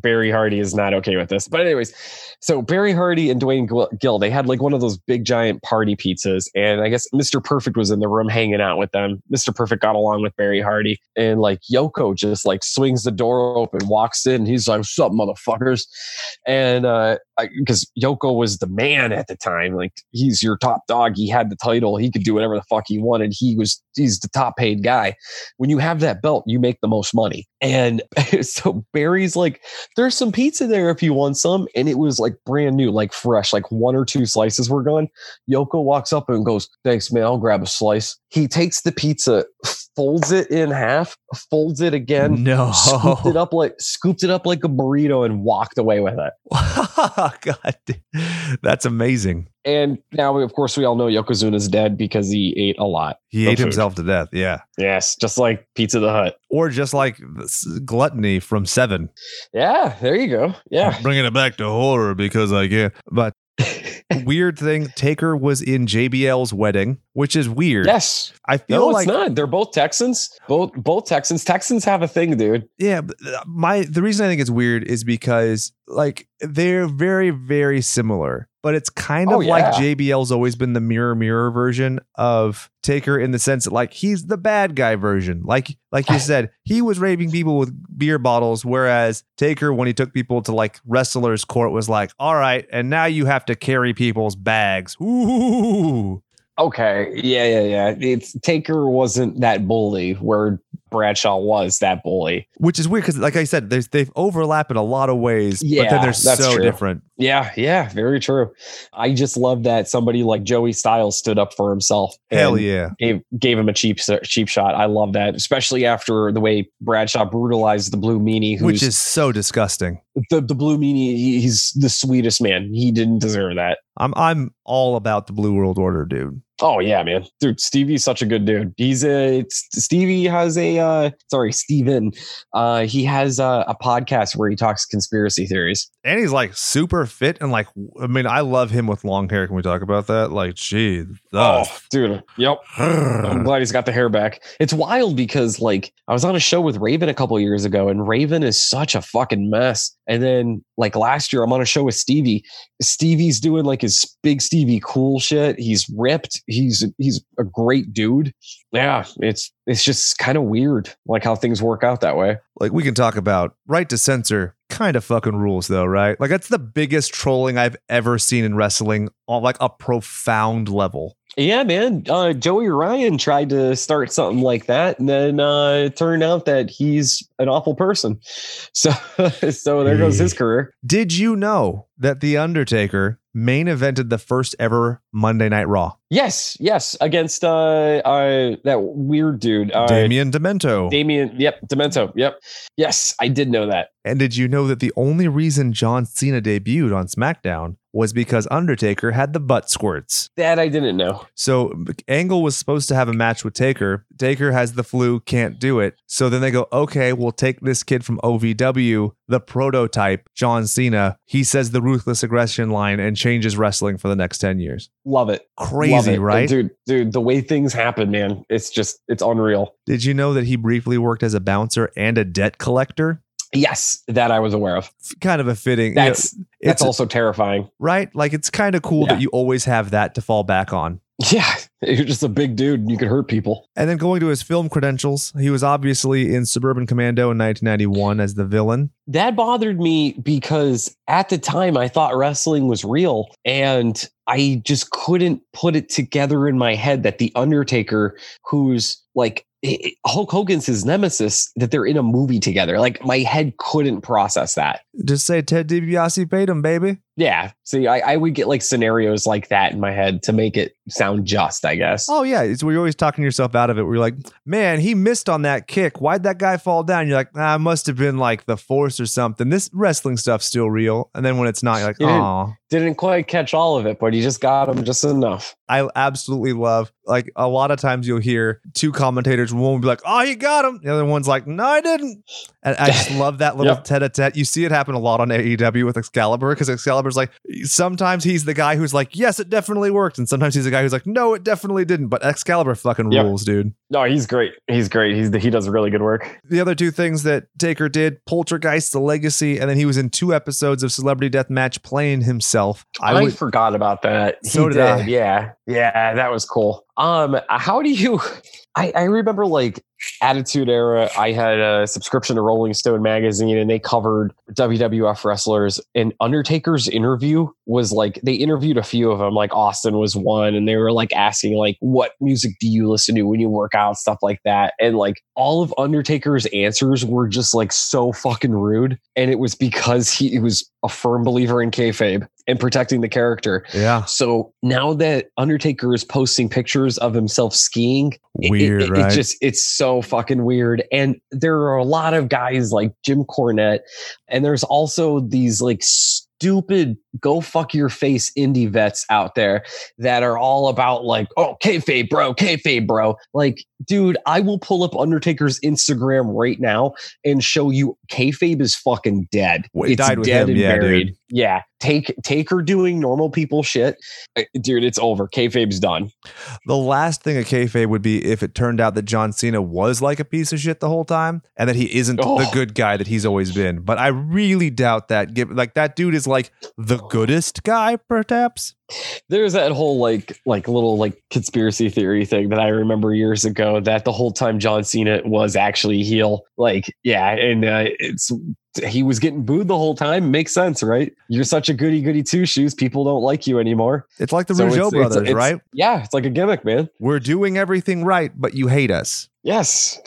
Barry Hardy is not okay with this. But anyways, so Barry Hardy and Duane Gill, they had like one of those big giant party pizzas, and I guess Mr. Perfect was in the room hanging out with them. Mr. Perfect got along with Barry Hardy, and like Yoko just like swings the door open, walks in, he's like, "What's up, motherfuckers?" And uh, because Yoko was the man at the time, like he's your top dog. He had the title. He could do whatever the fuck he wanted. He was he's the top paid guy. When you have that belt, you make the most money. And so Barry's like, there's some pizza there if you want some. And it was like brand new, like fresh, like one or two slices were gone. Yoko walks up and goes, Thanks, man. I'll grab a slice. He takes the pizza, folds it in half, folds it again,
no.
scooped it up like scooped it up like a burrito and walked away with it.
God, that's amazing.
And now, of course, we all know Yokozuna's dead because he ate a lot.
He ate
food.
himself to death. Yeah.
Yes, just like Pizza the Hut.
Or just like gluttony from Seven.
Yeah, there you go. Yeah.
Bringing it back to horror because I can't. But weird thing, Taker was in JBL's wedding, which is weird.
yes.
I feel
No,
like
it's not. They're both Texans. Both both Texans. Texans have a thing, dude.
Yeah, uh, my the reason I think it's weird is because like they're very very similar, but it's kind of
Oh,
like. JBL's always been the mirror mirror version of Taker in the sense that like he's the bad guy version. Like like you said, he was raping people with beer bottles whereas Taker when he took people to like wrestlers court was like, "All right, and now you have to carry people's bags." Ooh.
Okay. Yeah, yeah, yeah. It's Taker wasn't that bully where Bradshaw was that bully.
Which is weird cuz like I said, there's they overlap in a lot of ways, but then
Yeah,
they're
that's
so
true.
different.
Yeah, yeah, very true. I just love that somebody like Joey Styles stood up for himself.
Hell
and
yeah.
Gave gave him a cheap cheap shot. I love that, especially after the way Bradshaw brutalized the Blue Meanie,
Which is so disgusting.
the the Blue Meanie. He's the sweetest man. He didn't deserve that.
I'm I'm all about the Blue World Order, dude.
Oh yeah, man, dude. Stevie's such a good dude. He's a Stevie has a uh sorry Steven. Uh, he has a, a podcast where he talks conspiracy theories.
And he's like super fit and like I mean, I love him with long hair. Can we talk about that? Like, gee,
Oh, dude. Yep. I'm glad he's got the hair back. It's wild because like I was on a show with Raven a couple years ago, and Raven is such a fucking mess. And then like last year, I'm on a show with Stevie. Stevie's doing like his big Stevie cool shit. He's ripped. He's he's a great dude. Yeah, it's it's just kind of weird, like how things work out that way.
like we can talk about right to censor kind of fucking rules though, right? Like that's the biggest trolling I've ever seen in wrestling on like a profound level.
Yeah, man. Uh, Joey Ryan tried to start something like that, and then uh, it turned out that he's an awful person. So, so there goes his career.
Did you know that The Undertaker main evented the first ever Monday Night Raw?
Yes, yes, against uh, uh that weird dude, uh,
Damien Demento.
Damien. Yep, Demento. Yep. Yes, I did know that.
and did you know that the only reason John Cena debuted on SmackDown was because Undertaker had the butt squirts?
That I didn't know.
So Angle was supposed to have a match with Taker. Taker has the flu, can't do it. So then they go, okay, we'll take this kid from OVW, the prototype, John Cena. He says the ruthless aggression line and changes wrestling for the next 10 years.
Love it.
Crazy,
Love it.
right?
dude? Dude, the way things happen, man, it's just it's unreal.
Did you know that he briefly worked as a bouncer and a debt collector?
Yes, that I was aware of.
F- Kind of a fitting. you know,
That's that's
it's
also terrifying.
right. Like it's kind of cool
Yeah.
that you always have that to fall back on.
Yeah, you're just a big dude and you could hurt people.
And then going to his film credentials, he was obviously in Suburban Commando in 1991 as the villain.
That bothered me because at the time I thought wrestling was real and I just couldn't put it together in my head that the Undertaker, who's like Hulk Hogan's his nemesis, that they're in a movie together. Like my head couldn't process that.
Just say Ted DiBiase paid him, baby.
Yeah. See, I, I would get like scenarios like that in my head to make it sound just, I guess.
Oh yeah, it's where you're always talking yourself out of it. Where you're like, man, he missed on that kick. Why'd that guy fall down? You're like, ah, it must have been like the force or something. This wrestling stuff's still real. And then when it's not, you're like,
You didn't-
oh.
Didn't quite catch all of it, but he just got him just enough.
I absolutely love like a lot of times you'll hear two commentators, one will be like, Oh, he got him. The other one's like, No, I didn't. And I just love that little
Yep.
tete a tete. You see it happen a lot on AEW with Excalibur because Excalibur's like, sometimes he's the guy who's like, Yes, it definitely worked. And sometimes he's the guy who's like, No, it definitely didn't. But Excalibur fucking
Yep.
rules, dude.
No, he's great. He's great. He's he does really good work.
The other two things that Taker did Poltergeist, The Legacy, and then he was in two episodes of Celebrity Deathmatch playing himself.
I,
I would.
forgot about that.
So
he
did I.
Yeah, yeah, that was cool. Um, how do you? I I remember like Attitude Era. I had a subscription to Rolling Stone magazine, and they covered WWF wrestlers. And Undertaker's interview was like they interviewed a few of them. Like Austin was one, and they were like asking like, "What music do you listen to when you work out?" Stuff like that. And like all of Undertaker's answers were just like so fucking rude, and it was because he, he was a firm believer in kayfabe and protecting the character.
yeah.
So now that Undertaker is posting pictures of himself skiing,
Weird,
it, it,
right?
just it's so fucking weird. And there are a lot of guys like Jim Cornette, and there's also these like stupid go fuck your face indie vets out there that are all about like, oh, kayfabe, bro, kayfabe, bro. Like, dude, I will pull up Undertaker's Instagram right now and show you kayfabe is fucking dead.
Well, it
it's
died with
dead
him,
and
yeah, dude.
Yeah, take Taker doing normal people shit, Uh, dude. It's over. Kayfabe's done.
The last thing a kayfabe would be if it turned out that John Cena was like a piece of shit the whole time, and that he isn't the
Oh.
good guy that he's always been. But I really doubt that. Like that dude is like the goodest guy, perhaps.
There's that whole like like little like conspiracy theory thing that I remember years ago that the whole time John Cena was actually heel. Like, yeah, and uh, it's he was getting booed the whole time. Makes sense, right? You're such a goody goody two shoes. People don't like you anymore.
It's like the
So
Rougeau
it's- it's-
brothers,
it's-
right?
Yeah, it's like a gimmick, man.
We're doing everything right, but you hate us.
Yes.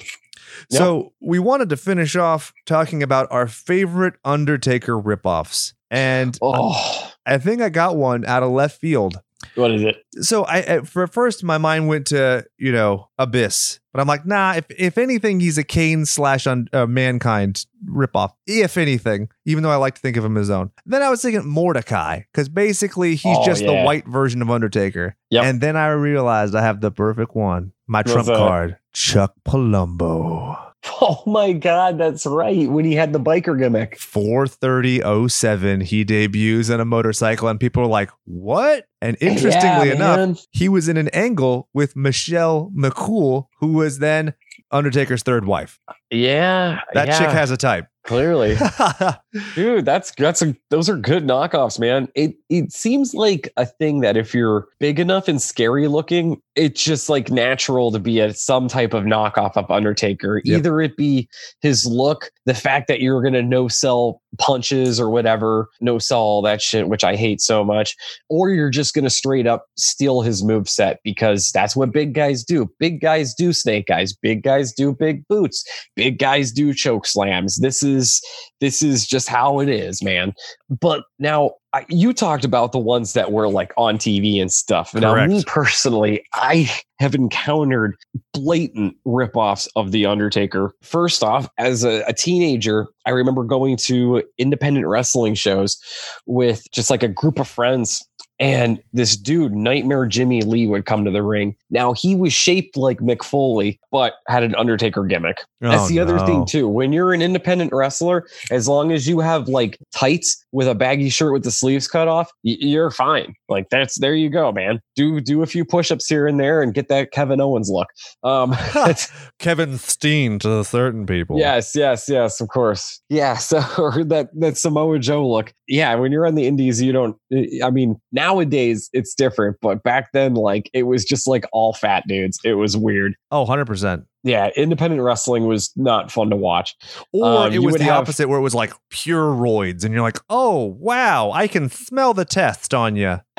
So we wanted to finish off talking about our favorite Undertaker ripoffs. And
Oh,
I think I got one out of left field.
what is it?
so I at for first my mind went to you know Abyss, but I'm like, nah. If if anything, he's a Kane slash on uh, Mankind ripoff. If anything, even though I like to think of him as own. Then I was thinking Mordecai because basically he's
Oh,
just the white version of Undertaker.
Yep.
And then I realized I have the perfect one. My trump card, Chuck Palumbo.
Oh my god, that's right. When he had the biker gimmick.
43007 he debuts on a motorcycle and people are like what and interestingly
Yeah,
enough he was in an angle with Michelle McCool, who was then Undertaker's third wife.
Yeah,
That
yeah,
chick has a type.
clearly. Dude, that's that's a, those are good knockoffs, man. It it seems like a thing that if you're big enough and scary looking, it's just like natural to be a some type of knockoff of Undertaker.
Yep.
Either it be his look, the fact that you're gonna no sell punches or whatever, no sell all that shit, which I hate so much, or you're just gonna straight up steal his move set because that's what big guys do. Big guys do snake eyes, big guys do big boots, big guys do choke slams. This is this is just how it is, man. But now I, you talked about the ones that were like on TV and stuff. Now,
Correct.
me personally, I have encountered blatant ripoffs of The Undertaker. First off, as a, a teenager, I remember going to independent wrestling shows with just like a group of friends. And this dude, Nightmare Jimmy Lee, would come to the ring. Now he was shaped like Mick Foley, but had an Undertaker gimmick. That's
Oh,
the other thing too. When you're an independent wrestler, as long as you have like tights with a baggy shirt with the sleeves cut off, you're fine. Like that's there you go, man. Do do a few push-ups here and there and get that Kevin Owens look. Um that's-
Kevin Steen to certain people.
yes, yes, yes, of course. Yeah, so or that that Samoa Joe look. Yeah, when you're on the indies, you don't I mean, nowadays it's different, but back then like it was just like all fat dudes. It was weird.
Oh, 100%.
Yeah, independent wrestling was not fun to watch.
Or
Um,
it was the
have-
opposite where it was like pure roids and you're like, oh, wow, I can smell the test on you.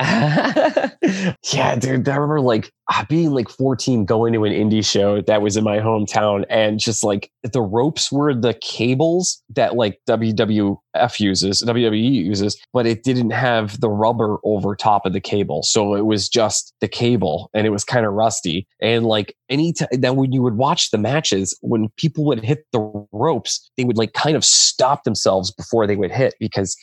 yeah, dude. I remember like being like 14, going to an indie show that was in my hometown, and just like the ropes were the cables that like WWF uses, WWE uses, but it didn't have the rubber over top of the cable. So it was just the cable and it was kind of rusty. And like any time then when you would watch the matches, when people would hit the ropes, they would like kind of stop themselves before they would hit because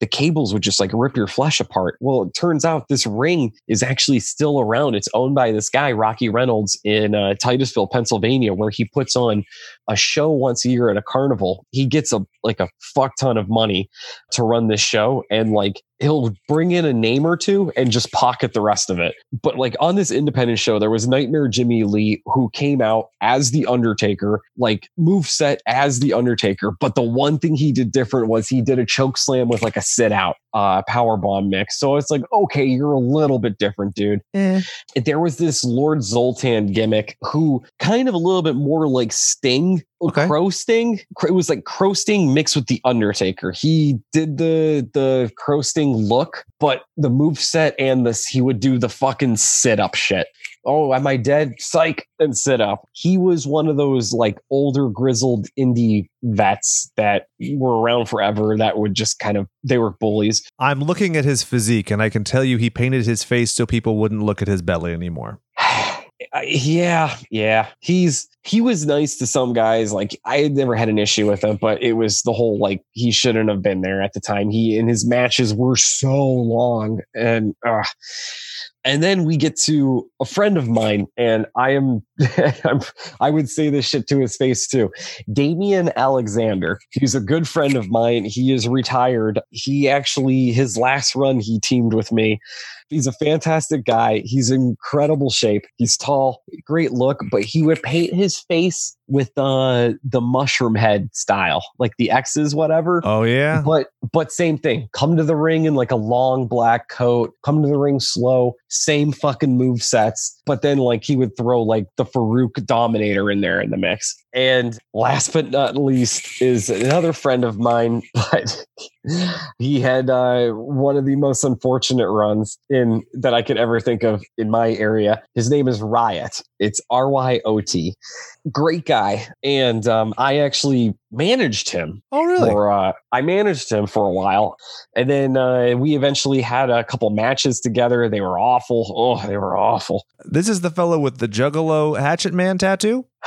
the cables would just like rip your flesh apart. Well, it turns out this ring is actually still around. It's owned by this guy, Rocky Reynolds, in uh, Titusville, Pennsylvania, where he puts on a show once a year at a carnival. He gets a like a fuck ton of money to run this show, and like he'll bring in a name or two and just pocket the rest of it. But like on this independent show, there was Nightmare Jimmy Lee who came out as the Undertaker, like move set as the Undertaker. But the one thing he did different was he did a choke slam with like a sit out uh power bomb mix. So it's like, okay, you're a little bit different, dude.
Eh.
There was this Lord Zoltan gimmick who kind of a little bit more like Sting.
Okay.
Crow Sting. It was like Crow Sting mixed with the Undertaker. He did the the Crow Sting look, but the move set and this he would do the fucking sit up shit. Oh, am I dead? Psych and sit up. He was one of those like older grizzled indie vets that were around forever that would just kind of they were bullies.
I'm looking at his physique and I can tell you he painted his face so people wouldn't look at his belly anymore.
Yeah, yeah. He's he was nice to some guys. Like I had never had an issue with him, but it was the whole like he shouldn't have been there at the time. He and his matches were so long, and uh, and then we get to a friend of mine, and I am I'm, I would say this shit to his face too. Damian Alexander. He's a good friend of mine. He is retired. He actually his last run he teamed with me. He's a fantastic guy. He's in incredible shape. He's tall, great look, but he would paint his face with uh, the Mushroomhead style, like the X's, whatever.
Oh, yeah.
But but same thing. Come to the ring in like a long black coat. Come to the ring slow. Same fucking move sets. But then like he would throw like the Faarooq Dominator in there in the mix. And last but not least is another friend of mine, but he had uh, one of the most unfortunate runs in that I could ever think of in my area. His name is Riot. It's R Y O T. Great guy, and um, I actually managed him
Oh, really?
for uh, I managed him for a while, and then uh, we eventually had a couple matches together. They were awful. Oh, they were awful.
This is the fellow with the Juggalo Hatchet Man tattoo?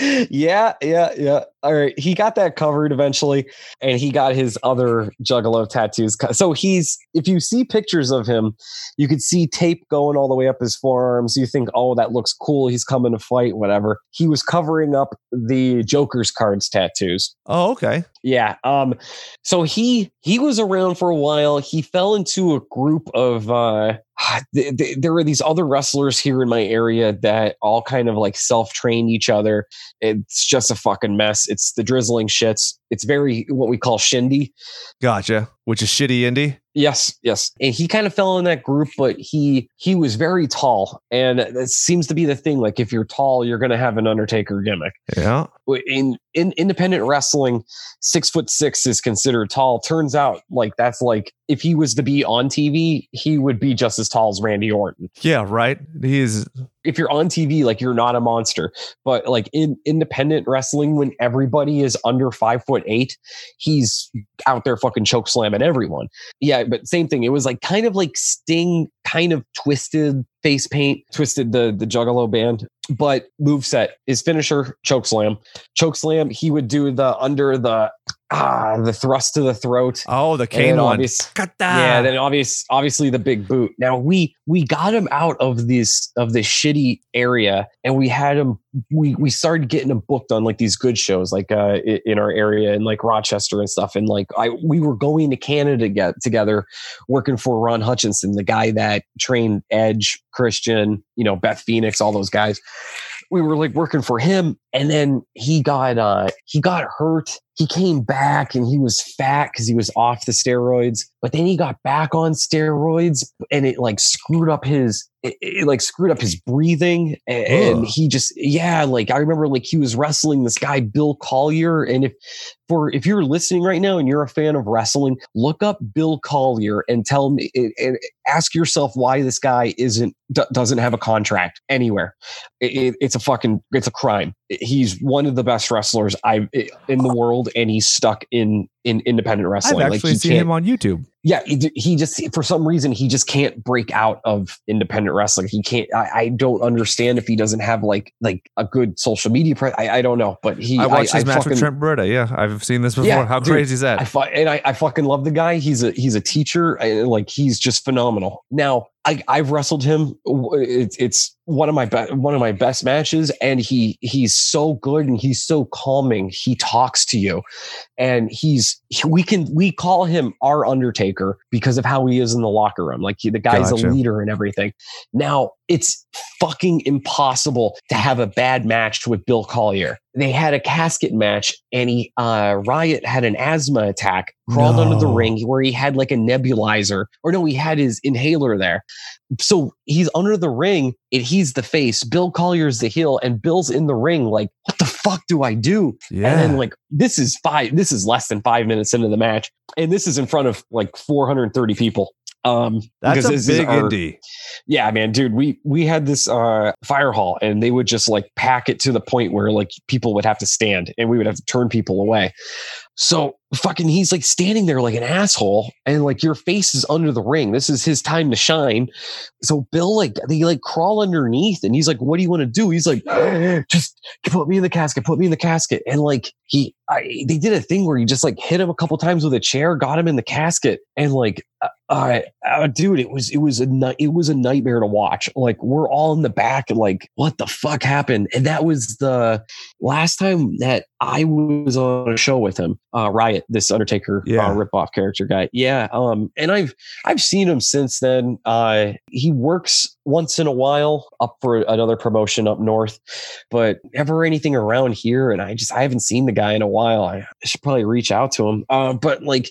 yeah, yeah, yeah. All right, he got that covered eventually, and he got his other Juggalo tattoos. So he's, if you see pictures of him, you could see tape going all the way up his forearms. You think, oh, that looks cool. He's coming to fight, whatever. He was covering up the Joker's cards tattoos.
Oh, okay.
Yeah. Um. So he he was around for a while. He fell into a group of. uh th- th- there were these other wrestlers here in my area that all kind of like self trained each other. It's just a fucking mess. It's the drizzling shits. It's very what we call shindy.
Gotcha. Which is shitty indie.
Yes, yes. And he kind of fell in that group, but he he was very tall. And that seems to be the thing. Like if you're tall, you're gonna have an Undertaker gimmick.
Yeah.
In in independent wrestling, six foot six is considered tall. Turns out like that's like if he was to be on TV, he would be just as tall as Randy Orton.
Yeah, right. He's
if you're on TV, like you're not a monster. But like in independent wrestling, when everybody is under five foot eight, he's out there fucking choke slamming everyone. Yeah, but same thing. It was like kind of like Sting, kind of twisted face paint, twisted the the Juggalo band. But move set, his finisher, choke slam. Choke slam, he would do the under the ah the thrust to the throat.
oh the cane one.
obvious- yeah, then obvious, obviously the big boot. Now we we got him out of this of this shitty area, and we had him. We we started getting him booked on like these good shows, like uh, in our area and like Rochester and stuff. And like I, we were going to Canada get together, working for Ron Hutchinson, the guy that trained Edge, Christian, you know, Beth Phoenix, all those guys. We were like working for him, and then he got uh he got hurt. He came back and he was fat because he was off the steroids, but then he got back on steroids and it like screwed up his it, it like screwed up his breathing and, and he just yeah like i remember like he was wrestling this guy bill collier and if for if you're listening right now and you're a fan of wrestling look up bill collier and tell me and- ask yourself why this guy isn't do- doesn't have a contract anywhere. It, it- it's a fucking it's a crime he's one of the best wrestlers i in the world and he's stuck in in independent wrestling.
I've actually
he
seen him on YouTube.
yeah, he, just for some reason he just can't break out of independent wrestling. He can't. I, I don't understand if he doesn't have like like a good social media. Pre- I, I don't know, but he.
I watched his match
fucking,
with Trent Beretta. Yeah, I've seen this before.
Yeah,
How
dude,
crazy is that?
I fu- and I, I fucking love the guy. He's a he's a teacher. And like he's just phenomenal. Now I I've wrestled him. It's it's one of my best one of my best matches, and he he's so good and he's so calming. He talks to you, and he's we can we call him our Undertaker because of how he is in the locker room. Like he, the guy's
Gotcha.
a leader and everything. Now it's fucking impossible to have a bad match with Bill Collier. They had a casket match and he uh Riot had an asthma attack, crawled under the ring where he had like a nebulizer. Or no, he had his inhaler there. So he's under the ring and he's the face. Bill Collier's the heel, and Bill's in the ring, like, what the fuck do I do?
yeah.
And then like this is five, this is less than five minutes into the match. And this is in front of like 430 people. Um
That's a big
our-
indie.
yeah, man, dude, we we had this uh fire hall and they would just like pack it to the point where like people would have to stand and we would have to turn people away. So fucking he's like standing there like an asshole and like your face is under the ring. This is his time to shine. So Bill like they like crawl underneath and he's like, What do you want to do? He's like, just put me in the casket, put me in the casket. And like he I, they did a thing where he just like hit him a couple times with a chair, got him in the casket, and like uh, uh, dude, it was it was a it was a nightmare to watch. Like we're all in the back, and like what the fuck happened? And that was the last time that I was on a show with him. Uh, Riot, this Undertaker
Yeah.
uh, ripoff character guy. Yeah, um, and I've I've seen him since then. Uh, he works once in a while up for another promotion up north, but never anything around here. And I just I haven't seen the guy in a while. I should probably reach out to him. Uh, but like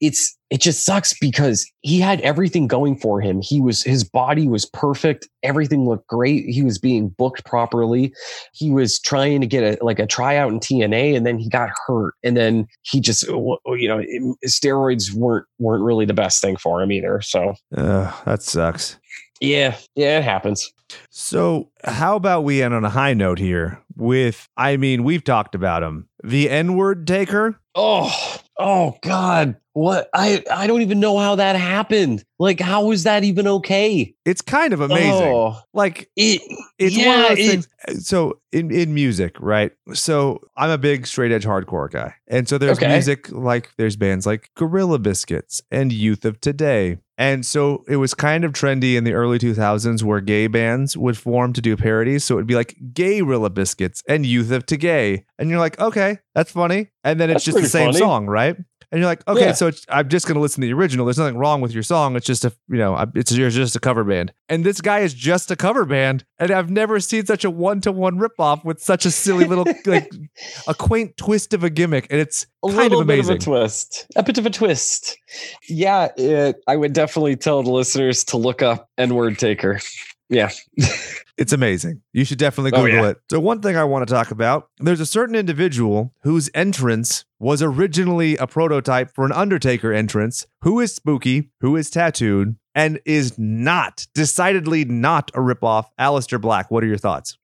it's it just sucks because he had everything going for him. He was his body was perfect. Everything looked great. He was being booked properly. He was trying to get a like a tryout in TNA, and then he got hurt. And then he just you know steroids weren't weren't really the best thing for him either. So
Ugh, that sucks.
yeah, yeah, it happens.
So, how about we end on a high note here with, I mean, we've talked about him, the N word taker.
Oh, oh God. What I I don't even know how that happened. Like, how is that even okay?
It's kind of amazing.
Oh,
Like,
it
it's one
yeah,
of those
it-
things. So, in, in music, right? So, I'm a big straight edge hardcore guy. And so, there's
Okay.
music like, there's bands like Gorilla Biscuits and Youth of Today. And so it was kind of trendy in the early 2000s where gay bands would form to do parodies. So it'd be like Gay Rilla Biscuits and Youth of Today. And you're like, okay, that's funny. And then it's
That's
just the same
funny.
song, right? and you're like, okay,
Yeah.
so it's, I'm just gonna listen to the original. There's nothing wrong with your song. It's just a you know, it's you're just a cover band, and this guy is just a cover band, and I've never seen such a one to one ripoff with such a silly little like a quaint twist of a gimmick, and it's
a
kind
little
of
bit
amazing.
of a twist a bit of a twist yeah it, i would definitely tell the listeners to look up n-word taker yeah
It's amazing. You should definitely
Oh,
Google
yeah.
it. So, one thing I want to talk about there's a certain individual whose entrance was originally a prototype for an Undertaker entrance, who is spooky, who is tattooed, and is not, decidedly not a ripoff. Aleister Black, what are your thoughts?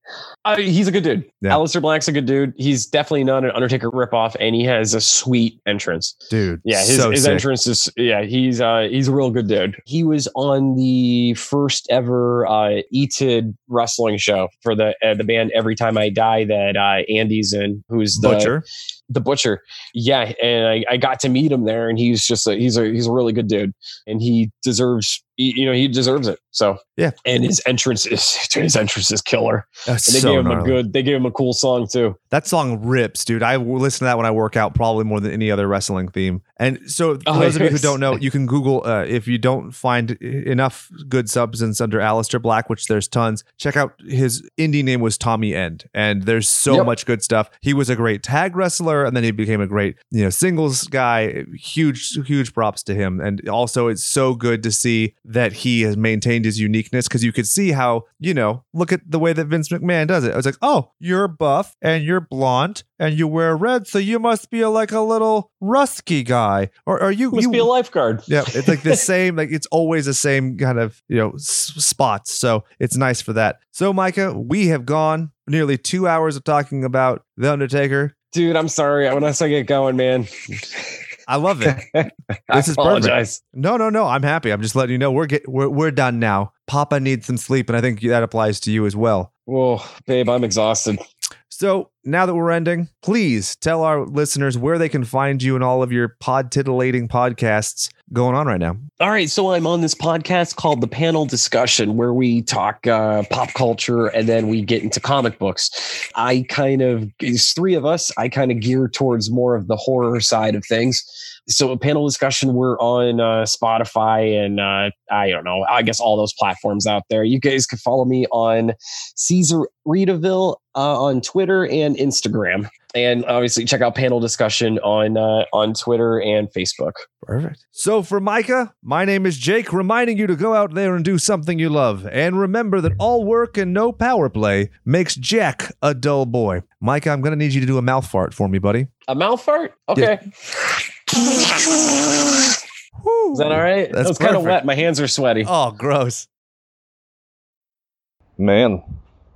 uh, he's a good dude
Yeah.
Aleister black's a good dude he's definitely not an undertaker ripoff and he has a sweet entrance
Dude,
yeah his,
so
his entrance is yeah he's uh he's a real good dude he was on the first ever uh etid wrestling show for the uh, the band every time i die that uh andy's in who's the
Butcher.
the butcher yeah and I, I got to meet him there and he's just a he's a he's a really good dude and he deserves he- you know he deserves it so
Yeah.
and his entrance is his entrance is killer
That's
and they
so
gave him
gnarly.
a good they gave him a cool song too
That song rips, dude. I will listen to that when I work out, probably more than any other wrestling theme. And so, for
Oh,
those of you who don't know, you can Google uh, if you don't find enough good substance under Aleister Black, which there's tons. Check out his indie name was Tommy End, and there's so
Yep.
much good stuff. He was a great tag wrestler, and then he became a great you know singles guy. Huge, huge props to him. And also, it's so good to see that he has maintained his uniqueness because you could see how you know look at the way that Vince McMahon does it. I was like, oh, you're buff and you're blonde and you wear red, so you must be a, like a little rusky guy, or are you?
must
you
be a lifeguard
yeah, it's like the same, like it's always the same kind of, you know, s- spots. So it's nice for that. So, Micah, we have gone nearly two hours of talking about The Undertaker.
dude i'm sorry once i get going man
I love it.
i
This is perfect.
apologize
No, no, no. I'm happy. I'm just letting you know we're get we're, we're done now. Papa needs some sleep, and I think that applies to you as well.
Well, babe, I'm exhausted.
So now that we're ending, please tell our listeners where they can find you and all of your pod titillating podcasts going on right now.
All right, so I'm on this podcast called The Panel Discussion, where we talk uh, pop culture and then we get into comic books. I kind of, it's three of us. I kind of gear towards more of the horror side of things. So, a panel discussion, we're on uh, Spotify and uh, I don't know, I guess all those platforms out there. You guys can follow me on Caesar Readaville uh, on Twitter and Instagram. And obviously, check out panel discussion on uh, on Twitter and Facebook.
Perfect. So for Micah, my name is Jake, reminding you to go out there and do something you love. And remember that all work and no power play makes Jack a dull boy. Micah, I'm going to need you to do a mouth fart for me, buddy.
A mouth fart? Okay. Is that all right?
That's
That was kind of wet. My hands are sweaty.
Oh, gross.
Man,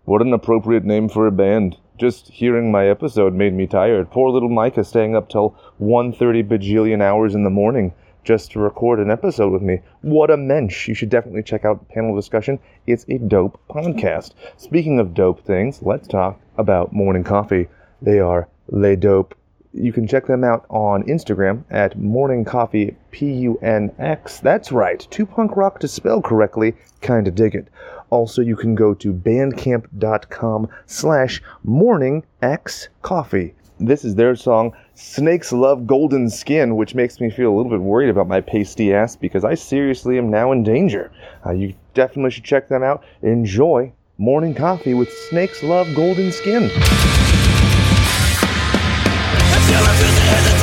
what an appropriate name for a band. Just hearing my episode made me tired. Poor little Micah staying up till 1.30 bajillion hours in the morning just to record an episode with me. What a mensch. You should definitely check out the Panel Discussion. It's a dope podcast. Speaking of dope things, let's talk about Morning Coffee. They are Le Dope. You can check them out on Instagram at Morning Coffee P-U-N-X. That's right, two punk rock to spell correctly. Kinda dig it. Also, you can go to bandcamp.com slash morning x coffee. This is their song, Snakes Love Golden Skin, which makes me feel a little bit worried about my pasty ass because I seriously am now in danger. Uh, you definitely should check them out. Enjoy Morning Coffee with Snakes Love Golden Skin.
If you